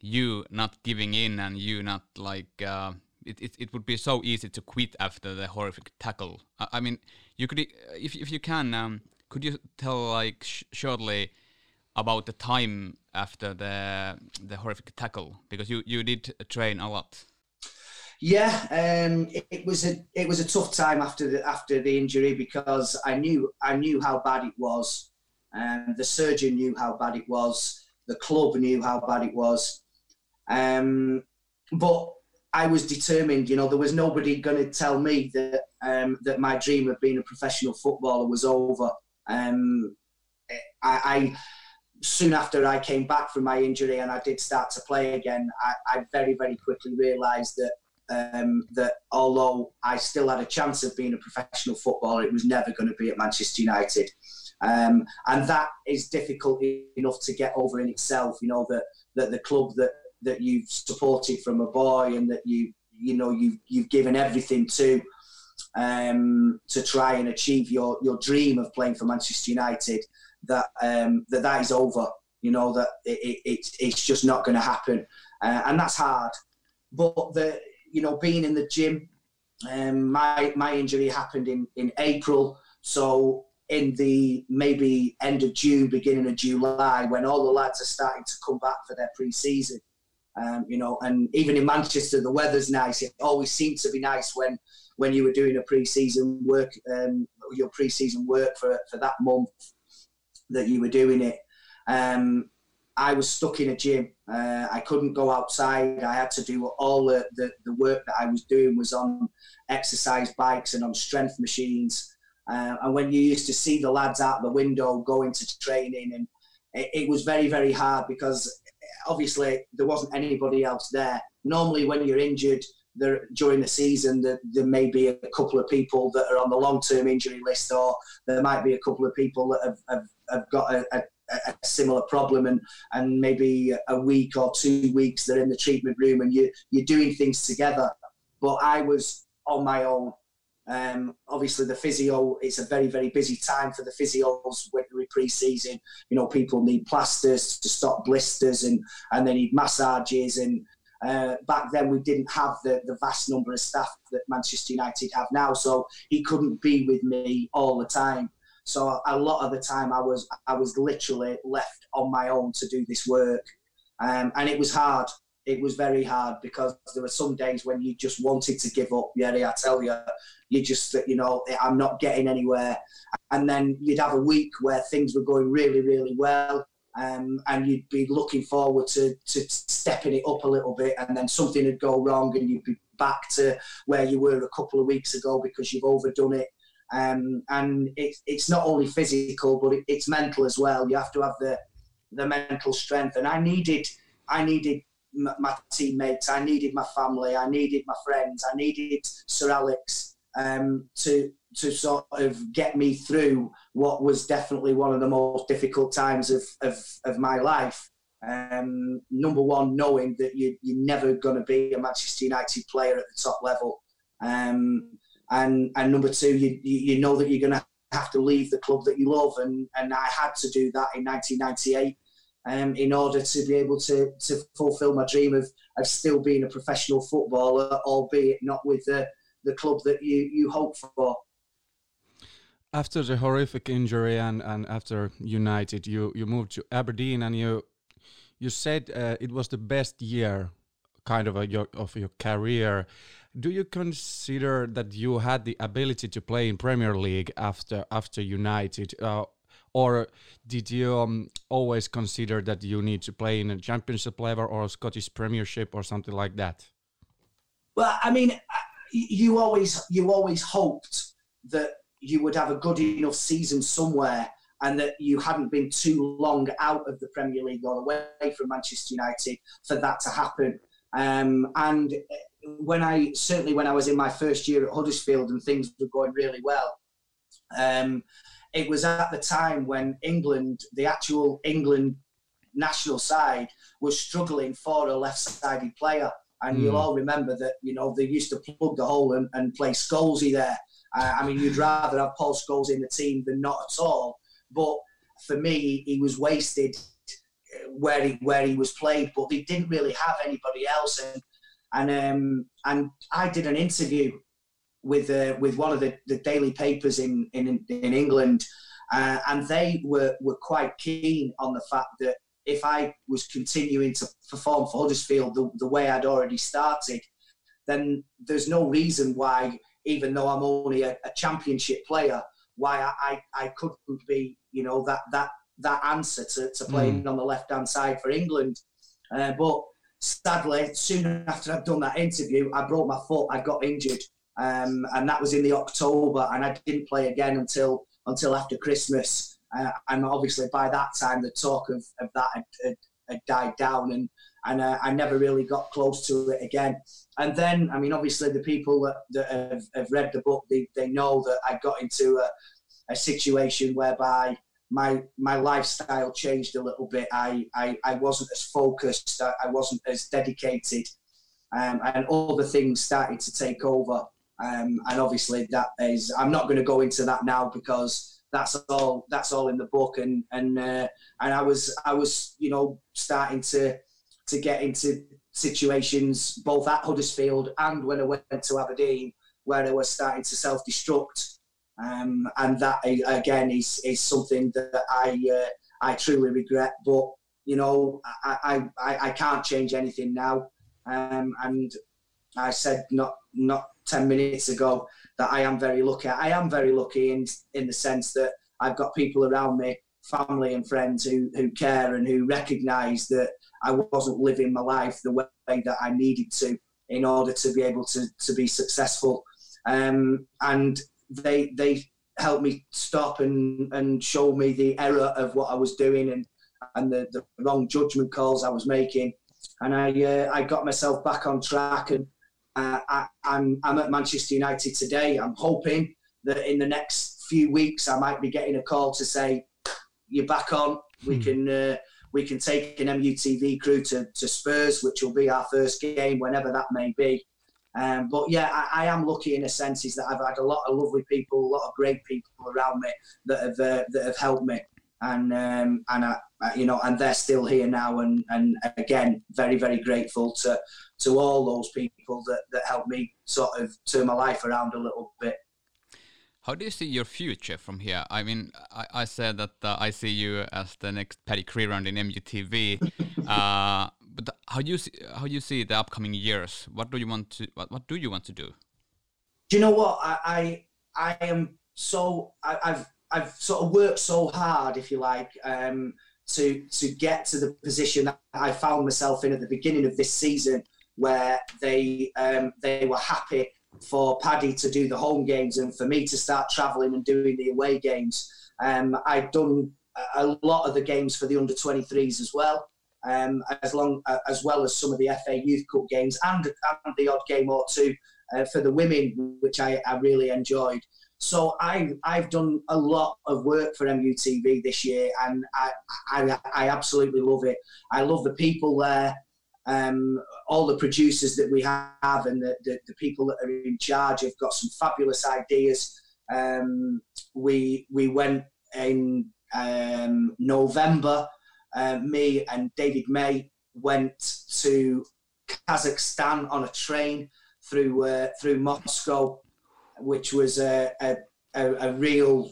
you not giving in and you not like uh, it, it, it would be so easy to quit after the horrific tackle. I, I mean, you could if if you can, um, could you tell like sh shortly about the time after the the horrific tackle because you you did train a lot. Yeah, um, it, it, was a it was a tough time after the after the injury because I knew I knew how bad it was, and the surgeon knew how bad it was. The club knew how bad it was, um, but I was determined. You know, there was nobody going to tell me that um, that my dream of being a professional footballer was over. Um, I, I soon after I came back from my injury and I did start to play again, I, I very, very quickly realised that um, that although I still had a chance of being a professional footballer, it was never going to be at Manchester United. Um, and that is difficult enough to get over in itself. You know that that the club that that you've supported from a boy and that you you know you've you've given everything to um, to try and achieve your your dream of playing for Manchester United that um, that that is over. You know that it, it, it's just not going to happen, uh, and that's hard. But the you know being in the gym, um, my my injury happened in in April, so in the maybe end of June, beginning of July, when all the lads are starting to come back for their pre-season. Um, you know, and even in Manchester, the weather's nice. It always seemed to be nice when when you were doing a pre-season work, um, your pre-season work for for that month that you were doing it. Um, I was stuck in a gym. Uh, I couldn't go outside. I had to do all the, the, the, work that I was doing was on exercise bikes and on strength machines. Uh, and when you used to see the lads out the window going to training, and it, it was very, very hard because obviously there wasn't anybody else there. Normally, when you're injured, there, during the season there may be a couple of people that are on the long-term injury list or there might be a couple of people that have, have, have got a, a, a, similar problem and, and maybe a week or two weeks they're in the treatment room and you, you're doing things together but i was on my own um, obviously the physio it's a very very busy time for the physios when we pre-season you know people need plasters to stop blisters and and they need massages and uh, back then, we didn't have the, the vast number of staff that Manchester United have now, so he couldn't be with me all the time. So a lot of the time, I was I was literally left on my own to do this work, um, and it was hard. It was very hard because there were some days when you just wanted to give up. Yeah, I tell you, you just you know I'm not getting anywhere, and then you'd have a week where things were going really really well, um, and you'd be looking forward to, to stepping it up a little bit, and then something would go wrong, and you'd be back to where you were a couple of weeks ago because you've overdone it. Um, and it, it's not only physical, but it, it's mental as well. You have to have the the mental strength, and I needed I needed my teammates, I needed my family, I needed my friends, I needed Sir Alex um, to to sort of get me through what was definitely one of the most difficult times of, of, of my life. Um, number one, knowing that you, you're never going to be a Manchester United player at the top level. Um, and, and number two, you, you know that you're going to have to leave the club that you love. And, and I had to do that in 1998 um, in order to be able to, to fulfill my dream of, of still being a professional footballer, albeit not with the, the club that you, you hope for after the horrific injury and, and after United, you, you moved to Aberdeen and you you said uh, it was the best year kind of a, your, of your career. Do you consider that you had the ability to play in Premier League after after United, uh, or did you um, always consider that you need to play in a Championship level or a Scottish Premiership or something like that? Well, I mean, you always you always hoped that you would have a good enough season somewhere and that you hadn't been too long out of the Premier League or away from Manchester United for that to happen. Um, and when I certainly when I was in my first year at Huddersfield and things were going really well, um, it was at the time when England, the actual England national side, was struggling for a left-sided player. And mm. you'll hmm. all remember that you know they used to plug the hole and, and play Scholesy there. Uh, I mean, you'd rather have Paul Scholes in the team than not at all. But for me, he was wasted uh, where he where he was played. But they didn't really have anybody else, and and um, and I did an interview with uh, with one of the, the daily papers in in, in England, uh, and they were were quite keen on the fact that if I was continuing to perform for Huddersfield the, the way I'd already started, then there's no reason why even though I'm only a, a championship player, why I, I, I, couldn't be, you know, that that that answer to, to playing mm. on the left hand side for England. Uh, but sadly, soon after I'd done that interview, I broke my foot. I got injured, um, and that was in the October, and I didn't play again until until after Christmas. Uh, and obviously by that time, the talk of, of that had, had, had died down, and and uh, I never really got close to it again. And then, I mean, obviously, the people that, that have, have read the book, they, they know that I got into a, a situation whereby my my lifestyle changed a little bit. I I, I wasn't as focused. I, I wasn't as dedicated, um, and other things started to take over. Um, and obviously, that is I'm not going to go into that now because that's all that's all in the book. And and uh, and I was I was you know starting to to get into situations both at Huddersfield and when I went to Aberdeen where I was starting to self destruct um, and that again is is something that I uh, I truly regret. But you know, I I, I can't change anything now. Um, and I said not not ten minutes ago that I am very lucky. I am very lucky in in the sense that I've got people around me, family and friends who who care and who recognise that I wasn't living my life the way that I needed to in order to be able to to be successful. Um, and they they helped me stop and and show me the error of what I was doing and and the, the wrong judgment calls I was making, and I uh, I got myself back on track and uh, I, I'm I'm at Manchester United today. I'm hoping that in the next few weeks I might be getting a call to say you're back on. We hmm. can uh, we can take an MUTV crew to, to Spurs, which will be our first game whenever that may be. Um, but yeah, I, I, am lucky in a sense is that I've had a lot of lovely people, a lot of great people around me that have uh, that have helped me, and um, and I, you know, and they're still here now, and and again, very very grateful to to all those people that that helped me sort of turn my life around a little bit. How do you see your future from here? I mean, I, I said that uh, I see you as the next Paddy Crerand in MUTV. uh, but how do you see how do you see the upcoming years? What do you want to what, what do you want to do? Do you know what I I, I am so I, have I've sort of worked so hard, if you like, um, to to get to the position that I found myself in at the beginning of this season, where they um, they were happy for Paddy to do the home games and for me to start travelling and doing the away games. Um, I'd done a lot of the games for the under 23s as well um, as long uh, as well as some of the FA Youth Cup games and, and the odd game or two uh, for the women, which I, I really enjoyed. So I, I've done a lot of work for MUTV this year, and I, I, I absolutely love it. I love the people there, um, all the producers that we have, and the, the, the, people that are in charge have got some fabulous ideas. Um, we we went in um, November uh, me and David May went to Kazakhstan on a train through uh, through Moscow, which was a, a, a, a real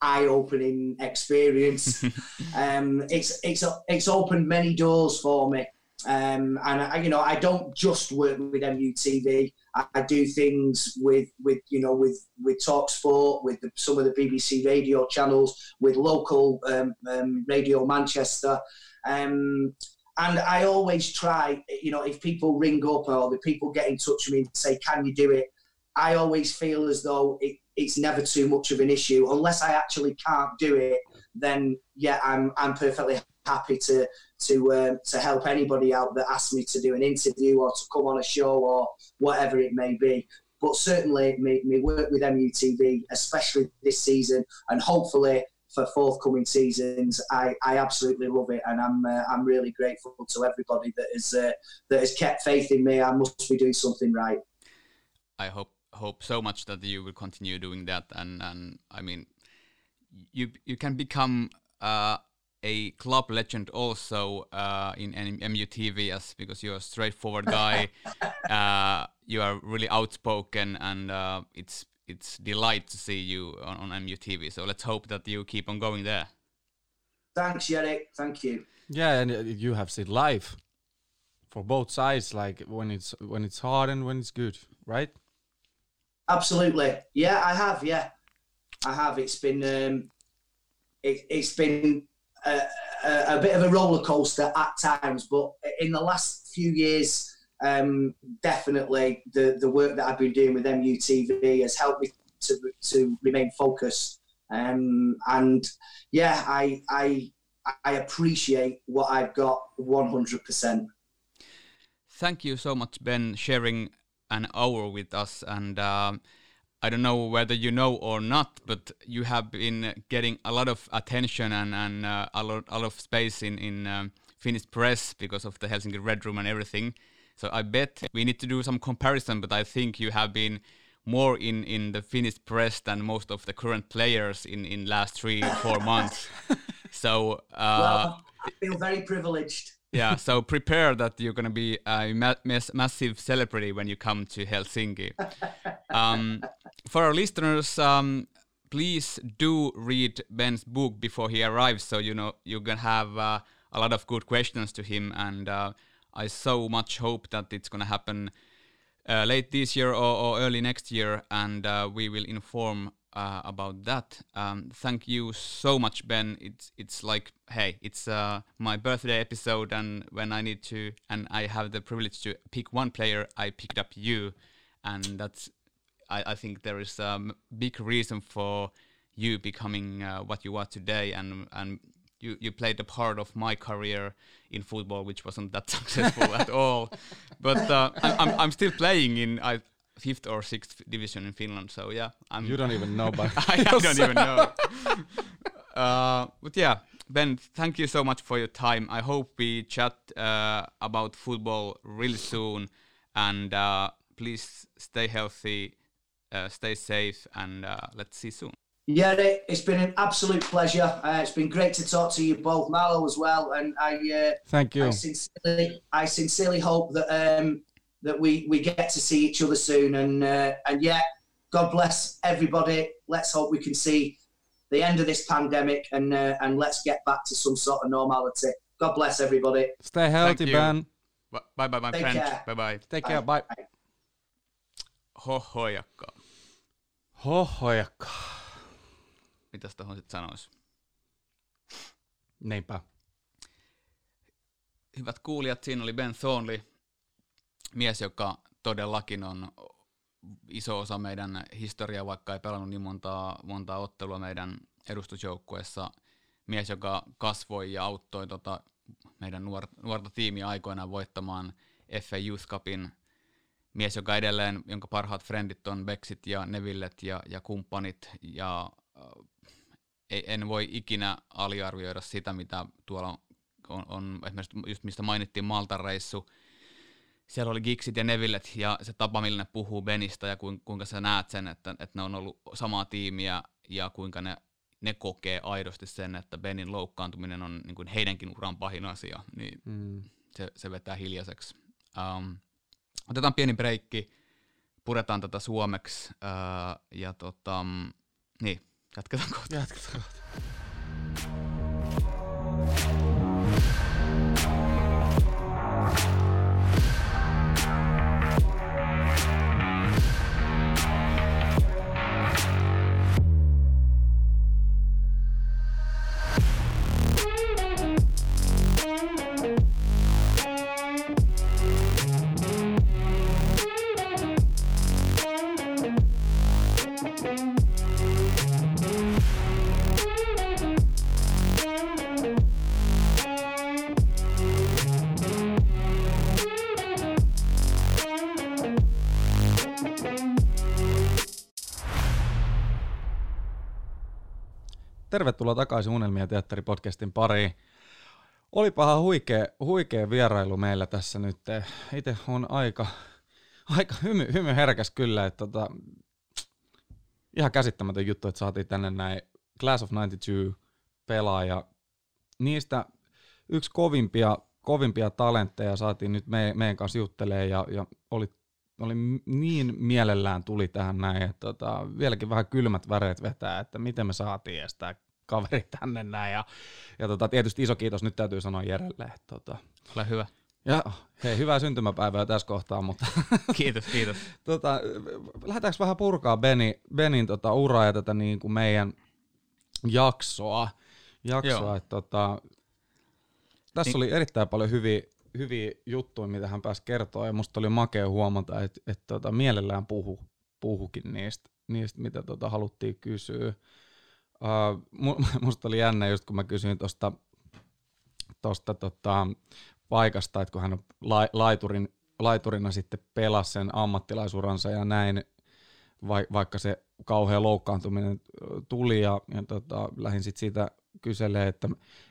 eye-opening experience. um, it's it's it's opened many doors for me, um, and I, you know I don't just work with MUTV. I, do things with with you know with with Talk Sport, with the, some of the BBC radio channels, with local um, um, Radio Manchester. Um, and I always try, you know, if people ring up or the people get in touch with me and say, "Can you do it?" I always feel as though it, it's never too much of an issue. Unless I actually can't do it, then yeah, I'm I'm perfectly happy to to um, to help anybody out that asks me to do an interview or to come on a show or whatever it may be. But certainly, me, me work with MUTV, especially this season, and hopefully for forthcoming seasons, I, I absolutely love it, and I'm uh, I'm really grateful to everybody that has uh, that has kept faith in me. I must be doing something right. I hope hope so much that you will continue doing that, and and I mean, you you can become uh, a club legend also uh, in, in MUTV as because you're a straightforward guy. uh, you are really outspoken, and uh, it's it's delight to see you on, on MUTV. So let's hope that you keep on going there. Thanks, Eric. Thank you. Yeah, and uh, you have seen live for both sides, like when it's when it's hard and when it's good, right? Absolutely. Yeah, I have. Yeah, I have. It's been um, it, it's been a, a, bit of a roller coaster at times, but in the last few years, um, definitely the, the work that I've been doing with MUTV has helped me to, to remain focused Um, and yeah, I, I, I appreciate what I've got 100%. Thank you so much, Ben, sharing an hour with us. And um, I don't know whether you know or not, but you have been getting a lot of attention and, and uh, a, lot, a lot of space in, in um, Finnish press because of the Helsinki Red Room and everything. So I bet we need to do some comparison, but I think you have been more in, in the Finnish press than most of the current players in, in last three four months. So uh, well, I feel very privileged. Yeah, so prepare that you're going to be a ma- mass- massive celebrity when you come to Helsinki. Um, for our listeners, um, please do read Ben's book before he arrives, so you know you can have uh, a lot of good questions to him. And uh, I so much hope that it's going to happen uh, late this year or, or, early next year, and uh, we will inform uh, about that. Um, thank you so much, Ben. It's it's like hey, it's uh, my birthday episode, and when I need to, and I have the privilege to pick one player, I picked up you, and that's I, I think there is a big reason for you becoming uh, what you are today, and and you, you played a part of my career in football, which wasn't that successful at all. But uh, I, I'm I'm still playing in I fifth or sixth division in Finland. So yeah, I'm. You don't even know, but I, I don't even know. uh, but yeah, Ben, thank you so much for your time. I hope we chat uh, about football really soon, and uh, please stay healthy, uh, stay safe, and uh, let's see soon. Yeah, it's been an absolute pleasure. Uh, it's been great to talk to you both, Mallow as well, and I. thank you. I sincerely, I sincerely hope that um, that we we get to see each other soon. And uh, and yeah, God bless everybody. Let's hope we can see the end of this pandemic and uh, and let's get back to some sort of normality. God bless everybody. Stay healthy, Ben. Bye bye, my Take friend. Care. Bye bye. Take bye. care. Bye. bye. Hohojakka. Hohojakka. Mitäs tuohon sitten sanoisi? Niinpä. Hyvät kuulijat, siinä oli Ben Thornley, mies, joka todellakin on iso osa meidän historiaa, vaikka ei pelannut niin montaa, montaa ottelua meidän edustusjoukkueessa. Mies, joka kasvoi ja auttoi tota meidän nuor, nuorta tiimiä aikoinaan voittamaan FA Youth Cupin. Mies, joka edelleen, jonka parhaat frendit on Bexit ja Nevillet ja, ja kumppanit. Ja äh, en voi ikinä aliarvioida sitä, mitä tuolla on, on, on esimerkiksi just mistä mainittiin Maltan reissu – siellä oli Gixit ja Nevillet ja se tapa, millä ne puhuu Benistä ja kuinka sä näet sen, että, että ne on ollut samaa tiimiä ja kuinka ne, ne kokee aidosti sen, että Benin loukkaantuminen on niin kuin heidänkin uran pahin asia, niin mm. se, se vetää hiljaiseksi. Um, otetaan pieni breikki, puretaan tätä suomeksi uh, ja tota, niin, jatketaan kohta. Jatketaan kohta. Tervetuloa takaisin Unelmia teatteripodcastin pariin. Olipahan huikea, huikea vierailu meillä tässä nyt. Itse on aika, aika hymy, hymy herkäs kyllä. Että tota, ihan käsittämätön juttu, että saatiin tänne näin Class of 92 pelaaja. Niistä yksi kovimpia, kovimpia talentteja saatiin nyt me, meidän kanssa juttelee ja, ja oli, oli niin mielellään tuli tähän näin, että tota, vieläkin vähän kylmät väreet vetää, että miten me saatiin edes tämä kaveri tänne näin. Ja, ja tota, tietysti iso kiitos nyt täytyy sanoa Jerelle. Että, tota, Ole hyvä. Ja hei, hyvää syntymäpäivää tässä kohtaa, mutta... kiitos, kiitos. tota, lähdetäänkö vähän purkaa Beni, Benin tota, uraa ja tätä niin kuin meidän jaksoa. jaksoa että, tota, tässä niin. oli erittäin paljon hyviä, hyviä juttuja, mitä hän pääsi kertoa, ja musta oli makea huomata, että, että tota, mielellään puhu, puhukin niistä, niistä mitä tota, haluttiin kysyä. Uh, musta oli jännä just kun mä kysyin tuosta tosta, tota, paikasta, että kun hän on la, laiturin, laiturina sitten pelasi sen ammattilaisuransa ja näin, vai, vaikka se kauhea loukkaantuminen tuli ja, ja tota, lähdin sitten siitä kyselee, että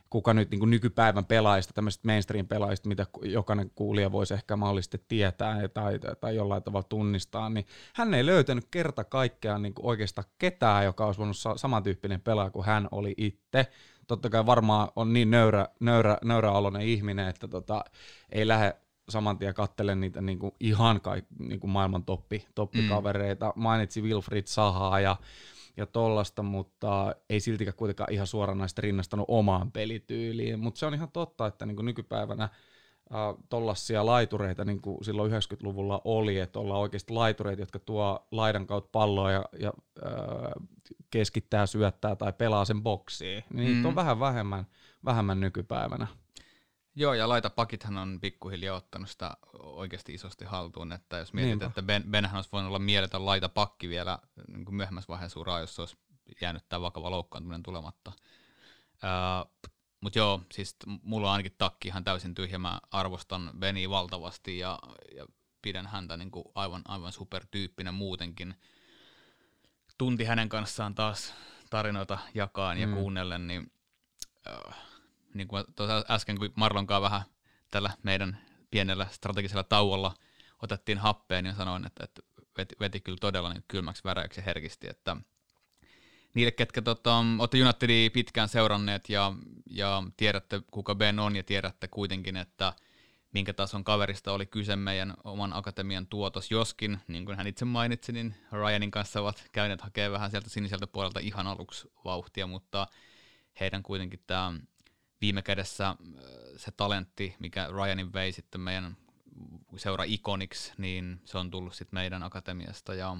kuka nyt niin kuin nykypäivän pelaajista, tämmöisistä mainstream-pelaajista, mitä jokainen kuulija voisi ehkä mahdollisesti tietää tai, tai jollain tavalla tunnistaa, niin hän ei löytänyt kerta kaikkiaan niin oikeastaan ketään, joka olisi voinut samantyyppinen pelaaja kuin hän oli itse. Totta kai varmaan on niin nöyrä, nöyrä, nöyräoloinen ihminen, että tota, ei lähde saman tien kattelen niitä niin kuin ihan kaik, niin kuin maailman toppi, toppikavereita. Mm. Mainitsi Wilfried Sahaa ja ja tollasta, mutta ei siltikään kuitenkaan ihan suoranaisesti rinnastanut omaan pelityyliin. Mutta se on ihan totta, että niin nykypäivänä äh, tollaisia laitureita niin kuin silloin 90-luvulla oli, että ollaan oikeasti laitureita, jotka tuo laidan kautta palloa ja, ja äh, keskittää, syöttää tai pelaa sen boksiin. Niin mm. on vähän vähemmän, vähemmän nykypäivänä. Joo, ja laita pakithan on pikkuhiljaa ottanut sitä oikeasti isosti haltuun, että jos mietit, Niinpä. että ben, Benhän olisi voinut olla mieletön laita pakki vielä niin kuin myöhemmässä vaiheessa uraa, jos olisi jäänyt tämä vakava loukkaantuminen tulematta. Uh, Mutta joo, siis mulla on ainakin takki ihan täysin tyhjä, mä arvostan Beni valtavasti ja, ja pidän häntä niin kuin aivan, aivan supertyyppinen muutenkin. Tunti hänen kanssaan taas tarinoita jakaan ja mm. kuunnellen, niin uh, niin kuin tuossa äsken, kun Marlonkaan vähän tällä meidän pienellä strategisella tauolla otettiin happeen, niin sanoin, että, että veti, veti kyllä todella niin kylmäksi väräyksi herkisti, että niille, ketkä tota, olette Unitedia pitkään seuranneet ja, ja tiedätte, kuka Ben on ja tiedätte kuitenkin, että minkä tason kaverista oli kyse meidän oman akatemian tuotos, joskin, niin kuin hän itse mainitsi, niin Ryanin kanssa ovat käyneet hakemaan vähän sieltä siniseltä puolelta ihan aluksi vauhtia, mutta heidän kuitenkin tämä viime kädessä äh, se talentti, mikä Ryanin vei sitten meidän seura ikoniksi, niin se on tullut sitten meidän akatemiasta. Ja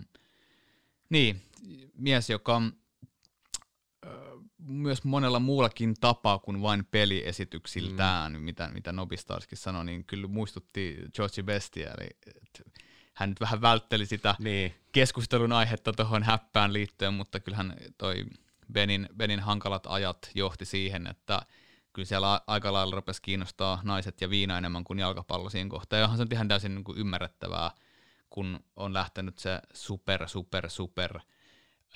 niin, mies, joka äh, myös monella muullakin tapaa kuin vain peliesityksiltään, mm. mitä, mitä Nobistarskin sanoi, niin kyllä muistutti George Bestia, eli hän nyt vähän vältteli sitä niin. keskustelun aihetta tuohon häppään liittyen, mutta kyllähän toi Benin, Benin hankalat ajat johti siihen, että kyllä siellä aika lailla rupesi kiinnostaa naiset ja viina enemmän kuin jalkapallo siinä kohtaa. Ja se on ihan täysin niin kuin ymmärrettävää, kun on lähtenyt se super, super, super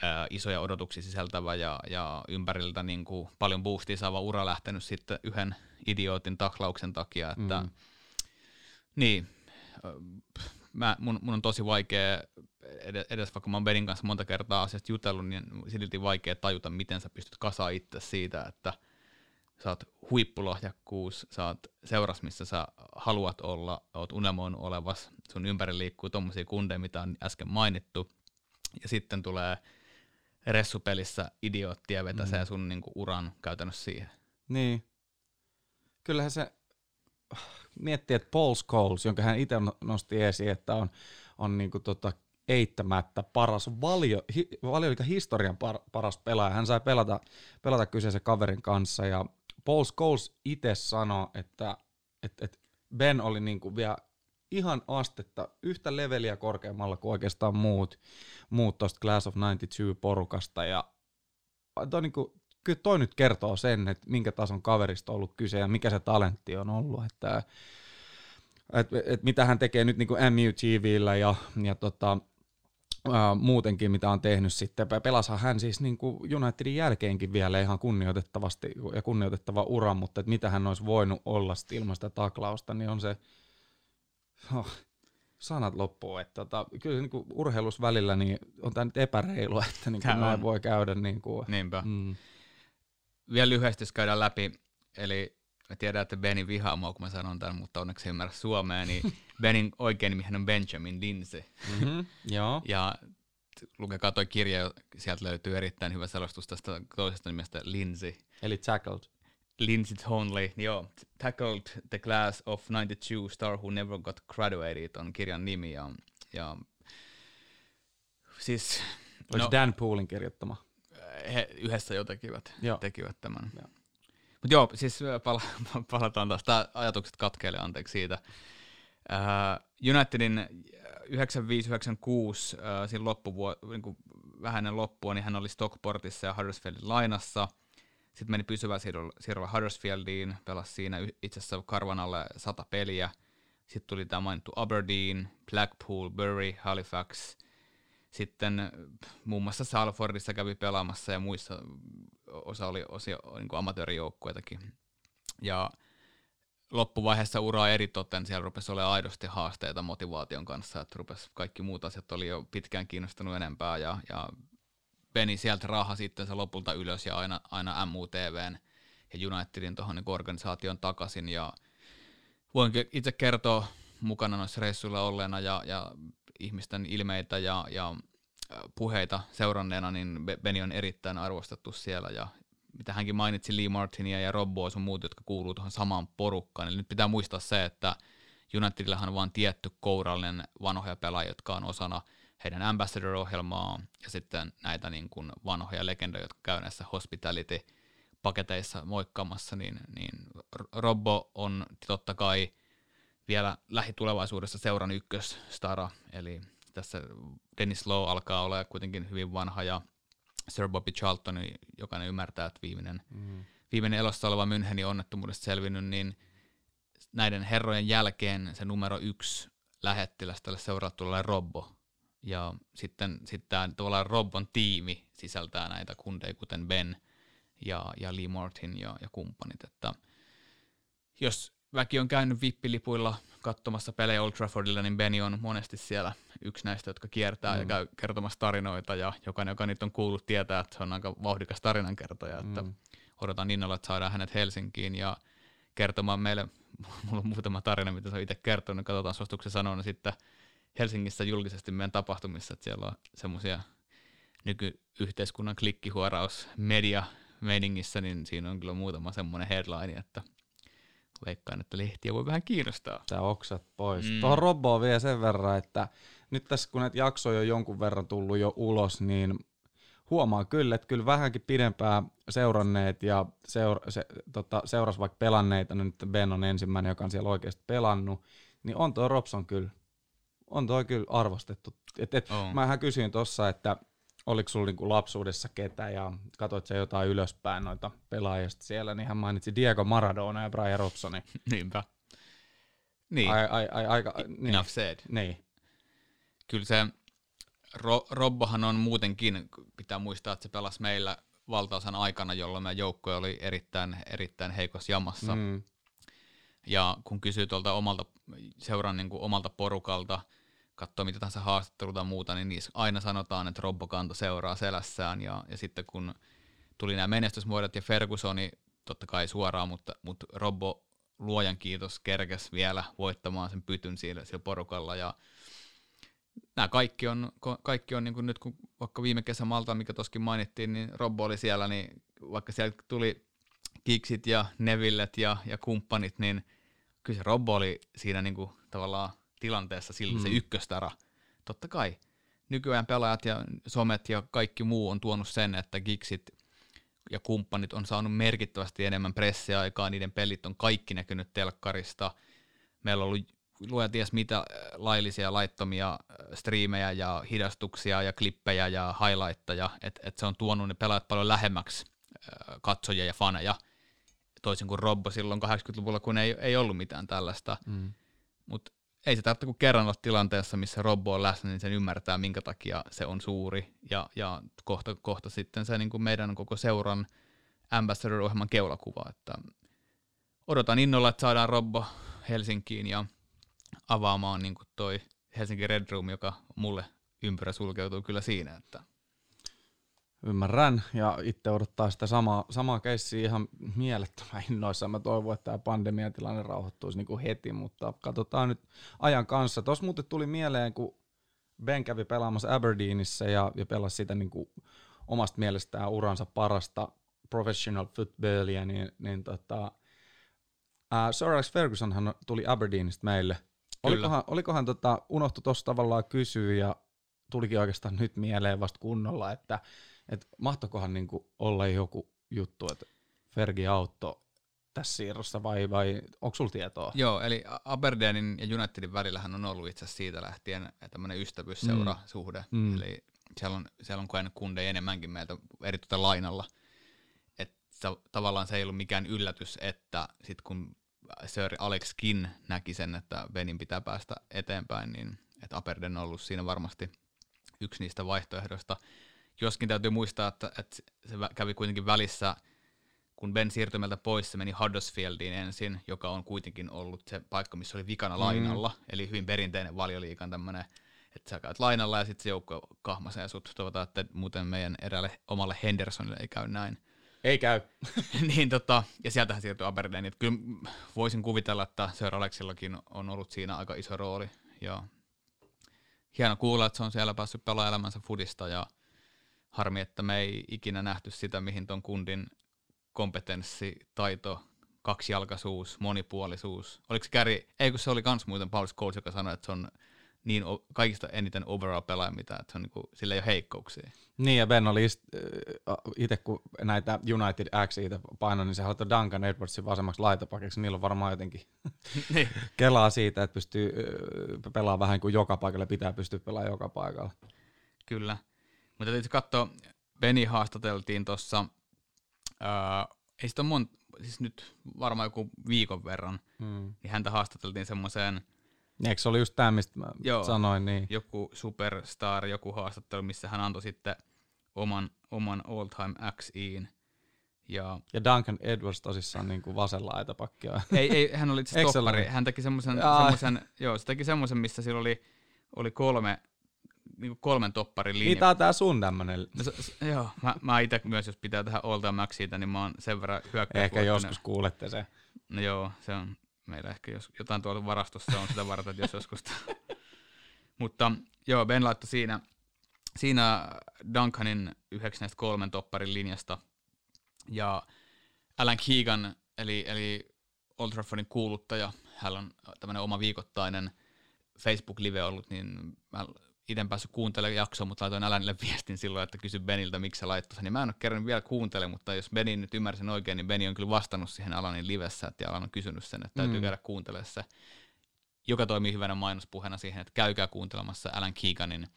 ää, isoja odotuksia sisältävä ja, ja ympäriltä niin kuin paljon boostia saava ura lähtenyt sitten yhden idiootin taklauksen takia. Että, mm. Niin, mä, mun, mun, on tosi vaikea, edes, edes vaikka mä oon Benin kanssa monta kertaa asiasta jutellut, niin silti vaikea tajuta, miten sä pystyt kasaa itse siitä, että – sä oot huippulohjakkuus, sä oot seuras, missä sä haluat olla, oot unelmoinut olevas, sun ympäri liikkuu tommosia kundeja, mitä on äsken mainittu, ja sitten tulee ressupelissä idioottia vetäsee mm. sun niinku uran käytännössä siihen. Niin. Kyllähän se miettii, että Paul Scholes, jonka hän itse nosti esiin, että on, on niinku tota eittämättä paras valio, hi, valio historian par, paras pelaaja. Hän sai pelata, pelata kyseisen kaverin kanssa ja Paul Scholes itse sanoi, että, että, että Ben oli niin kuin vielä ihan astetta yhtä leveliä korkeammalla kuin oikeastaan muut, muut tuosta Class of 92-porukasta. Ja toi niin kuin, kyllä toi nyt kertoo sen, että minkä tason kaverista on ollut kyse ja mikä se talentti on ollut. Että, että, että mitä hän tekee nyt niin kuin MUTVllä ja, ja tota, muutenkin, mitä on tehnyt sitten. Pelasahan hän siis niin kuin Unitedin jälkeenkin vielä ihan kunnioitettavasti ja kunnioitettava ura, mutta että mitä hän olisi voinut olla ilman sitä taklausta, niin on se, oh, sanat loppuu. Että tota, kyllä niin kuin urheilus välillä niin on tämä nyt epäreilu, että niin kuin näin voi käydä. Niin kuin, Niinpä. Mm. Vielä lyhyesti jos käydään läpi, eli mä tiedän, että Beni vihaa mua, kun mä sanon tämän, mutta onneksi ymmärrä suomea, niin Benin oikein nimi on Benjamin Lindsay. Mm-hmm, joo. ja lukekaa toi kirja, sieltä löytyy erittäin hyvä selostus tästä toisesta nimestä Lindsay. Eli Tackled. Lindsay Tonley, joo. Tackled the Class of 92 Star Who Never Got Graduated on kirjan nimi. Ja, ja siis... Olisi no, Dan Poolin kirjoittama. He yhdessä jo tekivät, joo. tekivät tämän. Joo. Mutta joo, siis pala- palataan taas. Tää ajatukset katkeille, anteeksi siitä. Uh, Unitedin 95-96 uh, siinä loppuvuo- niin vähäinen loppua, niin hän oli Stockportissa ja Huddersfieldin lainassa. Sitten meni pysyvä siirrolla Huddersfieldiin, pelasi siinä itse asiassa karvan alle sata peliä. Sitten tuli tämä mainittu Aberdeen, Blackpool, Bury, Halifax. Sitten muun muassa Salfordissa kävi pelaamassa ja muissa osa oli osia niin amatöörijoukkueitakin. Ja loppuvaiheessa uraa eritoten siellä rupesi olemaan aidosti haasteita motivaation kanssa, että rupesi kaikki muut asiat oli jo pitkään kiinnostunut enempää ja, ja Beni sieltä raha sitten se lopulta ylös ja aina, aina MUTVn ja Unitedin tuohon niin organisaation takaisin ja voin itse kertoa mukana noissa reissuilla olleena ja, ja ihmisten ilmeitä ja, ja puheita seuranneena, niin Beni on erittäin arvostettu siellä ja mitä hänkin mainitsi, Lee Martinia ja Rob Boys on muut, jotka kuuluu tuohon samaan porukkaan. Eli nyt pitää muistaa se, että Unitedillahan on vain tietty kourallinen vanhoja pelaajia, jotka on osana heidän ambassador-ohjelmaa ja sitten näitä niin kuin vanhoja legendoja, jotka käy näissä hospitality-paketeissa moikkaamassa, niin, niin Robbo on totta kai vielä lähitulevaisuudessa seuran ykkösstara, eli tässä Dennis Lowe alkaa olla kuitenkin hyvin vanha ja Sir Bobby Charlton, jokainen ymmärtää, että viimeinen, mm. viimeinen elossa oleva Münchenin onnettomuudesta selvinnyt, niin näiden herrojen jälkeen se numero yksi lähettiläs tälle seuraavalle tulee Robbo. Ja sitten, sitten tämä tavallaan Robbon tiimi sisältää näitä kundeja, kuten Ben ja, ja Lee Martin ja, ja kumppanit. Että jos väki on käynyt vippilipuilla katsomassa pelejä Old Traffordilla, niin Benny on monesti siellä yksi näistä, jotka kiertää mm. ja käy kertomassa tarinoita, ja jokainen, joka niitä on kuullut, tietää, että se on aika vauhdikas tarinankertoja, mm. että odotan innolla, että saadaan hänet Helsinkiin ja kertomaan meille, mulla on muutama tarina, mitä se on itse kertonut, niin katsotaan suostuksen sanoa, niin sitten Helsingissä julkisesti meidän tapahtumissa, että siellä on semmoisia nykyyhteiskunnan klikkihuoraus media meiningissä, niin siinä on kyllä muutama semmoinen headline, että veikkaan, että lehtiä voi vähän kiinnostaa. Tää oksat pois. Mm. Tuohon Robboon vielä sen verran, että nyt tässä kun näitä jaksoja on jonkun verran tullut jo ulos, niin huomaa kyllä, että kyllä vähänkin pidempään seuranneet ja seura, se, tota, seuras vaikka pelanneita, no nyt Ben on ensimmäinen, joka on siellä oikeasti pelannut, niin on tuo Robson kyllä, on tuo kyllä arvostettu. Et, et, oh. Mähän kysyin tuossa, että oliko sulla niinku lapsuudessa ketä ja katsoit sä jotain ylöspäin noita pelaajista siellä, niin hän mainitsi Diego Maradona ja Brian Robsoni. Niinpä. Niin. Ai, ai, ai, aika, niin. Enough said. Niin. Kyllä se Ro- Robbohan on muutenkin, pitää muistaa, että se pelasi meillä valtaosan aikana, jolloin meidän joukkoja oli erittäin, erittäin heikossa jamassa. Mm. Ja kun kysyy tuolta omalta seuran niin kuin omalta porukalta, katsoo mitä tahansa haastatteluta tai muuta, niin niissä aina sanotaan, että Robbo kanto seuraa selässään. Ja, ja sitten kun tuli nämä menestysmuodot ja Fergusoni totta kai suoraan, mutta, mutta Robbo luojan kiitos kerkes vielä voittamaan sen pytyn siellä, siellä porukalla. Ja nämä kaikki on, kaikki on niin kuin nyt, kun vaikka viime kesä Malta, mikä toskin mainittiin, niin Robbo oli siellä, niin vaikka siellä tuli Kiksit ja Nevillet ja, ja kumppanit, niin kyllä se Robbo oli siinä niin kuin tavallaan tilanteessa sillä mm. se ykköstara. Totta kai nykyään pelaajat ja somet ja kaikki muu on tuonut sen, että Gixit ja kumppanit on saanut merkittävästi enemmän pressiaikaa, niiden pelit on kaikki näkynyt telkkarista. Meillä on ollut luoja ties mitä äh, laillisia laittomia äh, striimejä ja hidastuksia ja klippejä ja highlightteja, että et se on tuonut ne pelaajat paljon lähemmäksi äh, katsojia ja faneja, toisin kuin Robbo silloin 80-luvulla, kun ei, ei ollut mitään tällaista. Mm. Mutta ei se tarvitse kuin kerran olla tilanteessa, missä Robbo on läsnä, niin sen ymmärtää, minkä takia se on suuri. Ja, ja kohta, kohta sitten se niin kuin meidän koko seuran Ambassador-ohjelman keulakuva. Että odotan innolla, että saadaan Robbo Helsinkiin ja avaamaan niin kuin toi Helsinki Red Room, joka mulle ympyrä sulkeutuu kyllä siinä, että Ymmärrän, ja itse odottaa sitä samaa, samaa keissiä ihan mielettömän innoissaan. Mä toivon, että tämä pandemiatilanne rauhoittuisi niin kuin heti, mutta katsotaan nyt ajan kanssa. Tuossa muuten tuli mieleen, kun Ben kävi pelaamassa Aberdeenissa ja, ja pelasi sitä niin kuin omasta mielestään uransa parasta professional footballia, niin, niin tota, ää, Sir Alex Fergusonhan tuli Aberdeenista meille. Kyllä. Olikohan, olikohan tota, unohtu tuossa tavallaan kysyä ja tulikin oikeastaan nyt mieleen vasta kunnolla, että että mahtokohan niinku olla joku juttu, että Fergi Autto tässä siirrossa vai, vai onko sulla tietoa? Joo, eli Aberdeenin ja Unitedin välillähän on ollut itse asiassa siitä lähtien tämmöinen ystävyysseura-suhde. Mm. Mm. Eli siellä on, siellä on koenut kundeja enemmänkin meiltä erityisesti lainalla. Että tavallaan se ei ollut mikään yllätys, että sitten kun Sir Alexkin näki sen, että Benin pitää päästä eteenpäin, niin että Aperden on ollut siinä varmasti yksi niistä vaihtoehdoista. Joskin täytyy muistaa, että, että se kävi kuitenkin välissä, kun Ben siirtyi meiltä pois, se meni Huddersfieldiin ensin, joka on kuitenkin ollut se paikka, missä oli vikana mm. lainalla, eli hyvin perinteinen valioliikan tämmöinen, että sä käyt lainalla ja sitten se joukko kahmasee sut. Toivotaan, että muuten meidän eräälle omalle Hendersonille ei käy näin. Ei käy. niin tota, ja sieltähän siirtyi Aberdeen. Että kyllä voisin kuvitella, että Sir Alexillakin on ollut siinä aika iso rooli. Ja hieno kuulla, että se on siellä päässyt pelaamaan elämänsä fudista ja harmi, että me ei ikinä nähty sitä, mihin ton kundin kompetenssi, taito, kaksijalkaisuus, monipuolisuus. Oliko se Käri, ei kun se oli kans muuten Paul Scholes, joka sanoi, että se on niin kaikista eniten overall pelaaja, mitä, että se on niin kuin, sillä ei ole heikkouksia. Niin, ja Ben oli itse, kun näitä United X itse painoi, niin se haluaa Duncan Edwardsin vasemmaksi laitapakiksi, niillä on varmaan jotenkin niin. kelaa siitä, että pystyy pelaamaan vähän kuin joka paikalla, pitää pystyä pelaamaan joka paikalla. Kyllä, mutta tietysti katsoa, Beni haastateltiin tuossa, ei sitä monta, siis nyt varmaan joku viikon verran, hmm. niin häntä haastateltiin semmoiseen Eikö se oli just tämä, mistä mä Joo, sanoin? Niin. Joku superstar, joku haastattelu, missä hän antoi sitten oman, oman all time XIin. Ja, ja Duncan Edwards tosissaan niin kuin vasella aitapakkia. Ei, ei, hän oli itse toppari. Hän teki semmoisen, semmoisen, joo, se teki semmoisen, missä sillä oli, oli kolme, niin kuin kolmen topparin linja. Niin, tää on tää sun tämmönen. No, se, joo, mä, mä itse myös, jos pitää tähän all time Maxista, niin mä oon sen verran hyökkäys. Ehkä joskus kuulette se. No joo, se on, Meillä ehkä jos, jotain tuolla varastossa on sitä varten, jos joskus. Mutta joo, Ben laittoi siinä, siinä Duncanin yhdeksi näistä kolmen topparin linjasta. Ja Alan Keegan, eli, eli Old Traffordin kuuluttaja, hän on tämmöinen oma viikoittainen Facebook-live ollut, niin mä itse päässyt kuuntelemaan jaksoa, mutta laitoin Alanille viestin silloin, että kysy Beniltä, miksi se laittoi sen. Niin mä en ole kerran vielä kuuntele, mutta jos Beni nyt ymmärsin oikein, niin Beni on kyllä vastannut siihen Alanin livessä, että Alan on kysynyt sen, että täytyy mm. käydä kuuntelemaan se, joka toimii hyvänä mainospuheena siihen, että käykää kuuntelemassa Alan Keeganin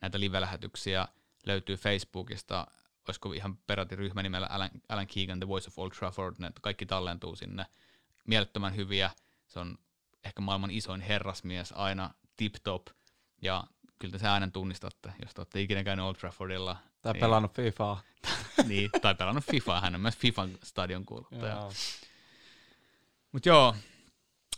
näitä live-lähetyksiä, löytyy Facebookista, olisiko ihan peräti ryhmä nimellä Alan, Alan Keegan, The Voice of Old Trafford, ne kaikki tallentuu sinne, mielettömän hyviä, se on ehkä maailman isoin herrasmies aina tip-top, ja kyllä se äänen tunnistatte, jos te olette ikinä käynyt Old Traffordilla. Tai niin, pelannut FIFAa. niin, tai pelannut FIFAa, hän on myös FIFAn stadion kuuluttaja. Mutta joo,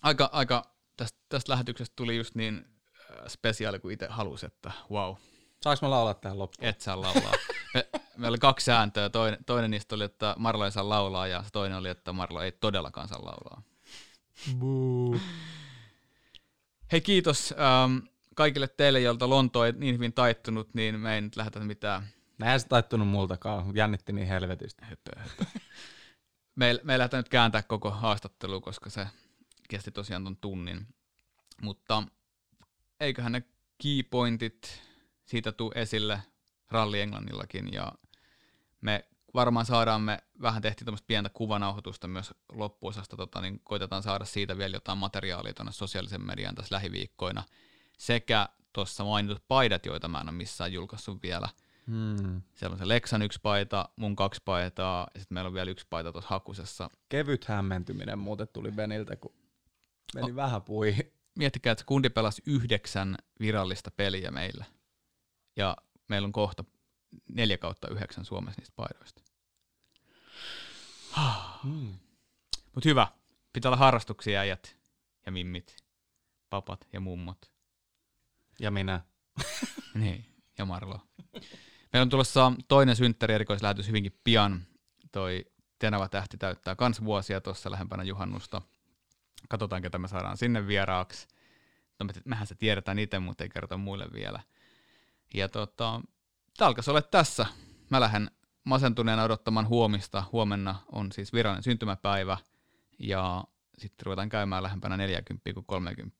aika, aika tästä, tästä lähetyksestä tuli just niin äh, spesiaali kuin itse halusi, että wow. Saanko mä laulaa tähän loppuun? Et saa laulaa. me, meillä oli kaksi sääntöä. Toinen, toinen niistä oli, että Marlo ei saa laulaa, ja toinen oli, että Marlo ei todellakaan saa laulaa. Buu. Hei kiitos. Um, kaikille teille, joilta Lonto ei niin hyvin taittunut, niin me ei nyt lähdetä mitään. Näin se taittunut multakaan, jännitti niin helvetistä. Höpö, höpö. me, me ei lähdetä nyt kääntää koko haastattelu, koska se kesti tosiaan ton tunnin. Mutta eiköhän ne keypointit siitä tuu esille Ralli Englannillakin ja me varmaan saadaan me vähän tehtiin tämmöistä pientä kuvanauhoitusta myös loppuosasta, tota, niin koitetaan saada siitä vielä jotain materiaalia tuonne sosiaalisen median tässä lähiviikkoina sekä tuossa mainitut paidat, joita mä en ole missään julkaissut vielä. Hmm. Siellä on se Lexan yksi paita, mun kaksi paitaa, ja sitten meillä on vielä yksi paita tuossa hakusessa. Kevyt hämmentyminen muuten tuli Beniltä, kun meni o- vähän pui. Miettikää, että kundi pelasi yhdeksän virallista peliä meillä. Ja meillä on kohta neljä kautta yhdeksän Suomessa niistä paidoista. Hmm. Mutta hyvä. Pitää olla harrastuksia äijät ja mimmit, papat ja mummot. Ja minä. niin, ja Marlo. Meillä on tulossa toinen synttäri erikoislähetys hyvinkin pian. Toi Tenava tähti täyttää kans vuosia tuossa lähempänä juhannusta. Katsotaan, ketä me saadaan sinne vieraaksi. No, mehän se tiedetään itse, mutta ei kerrota muille vielä. Ja tota, tämä alkaisi olla tässä. Mä lähden masentuneena odottamaan huomista. Huomenna on siis virallinen syntymäpäivä. Ja sitten ruvetaan käymään lähempänä 40 kuin 30.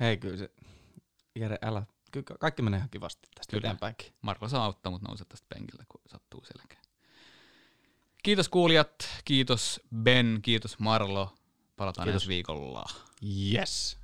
Hei, kyllä se Jere, älä. Kyllä kaikki menee ihan kivasti tästä Kyllä. eteenpäinkin. Marko saa auttaa, mutta nouse tästä penkillä, kun sattuu selkeä. Kiitos kuulijat, kiitos Ben, kiitos Marlo. Palataan kiitos. ensi viikolla. Yes.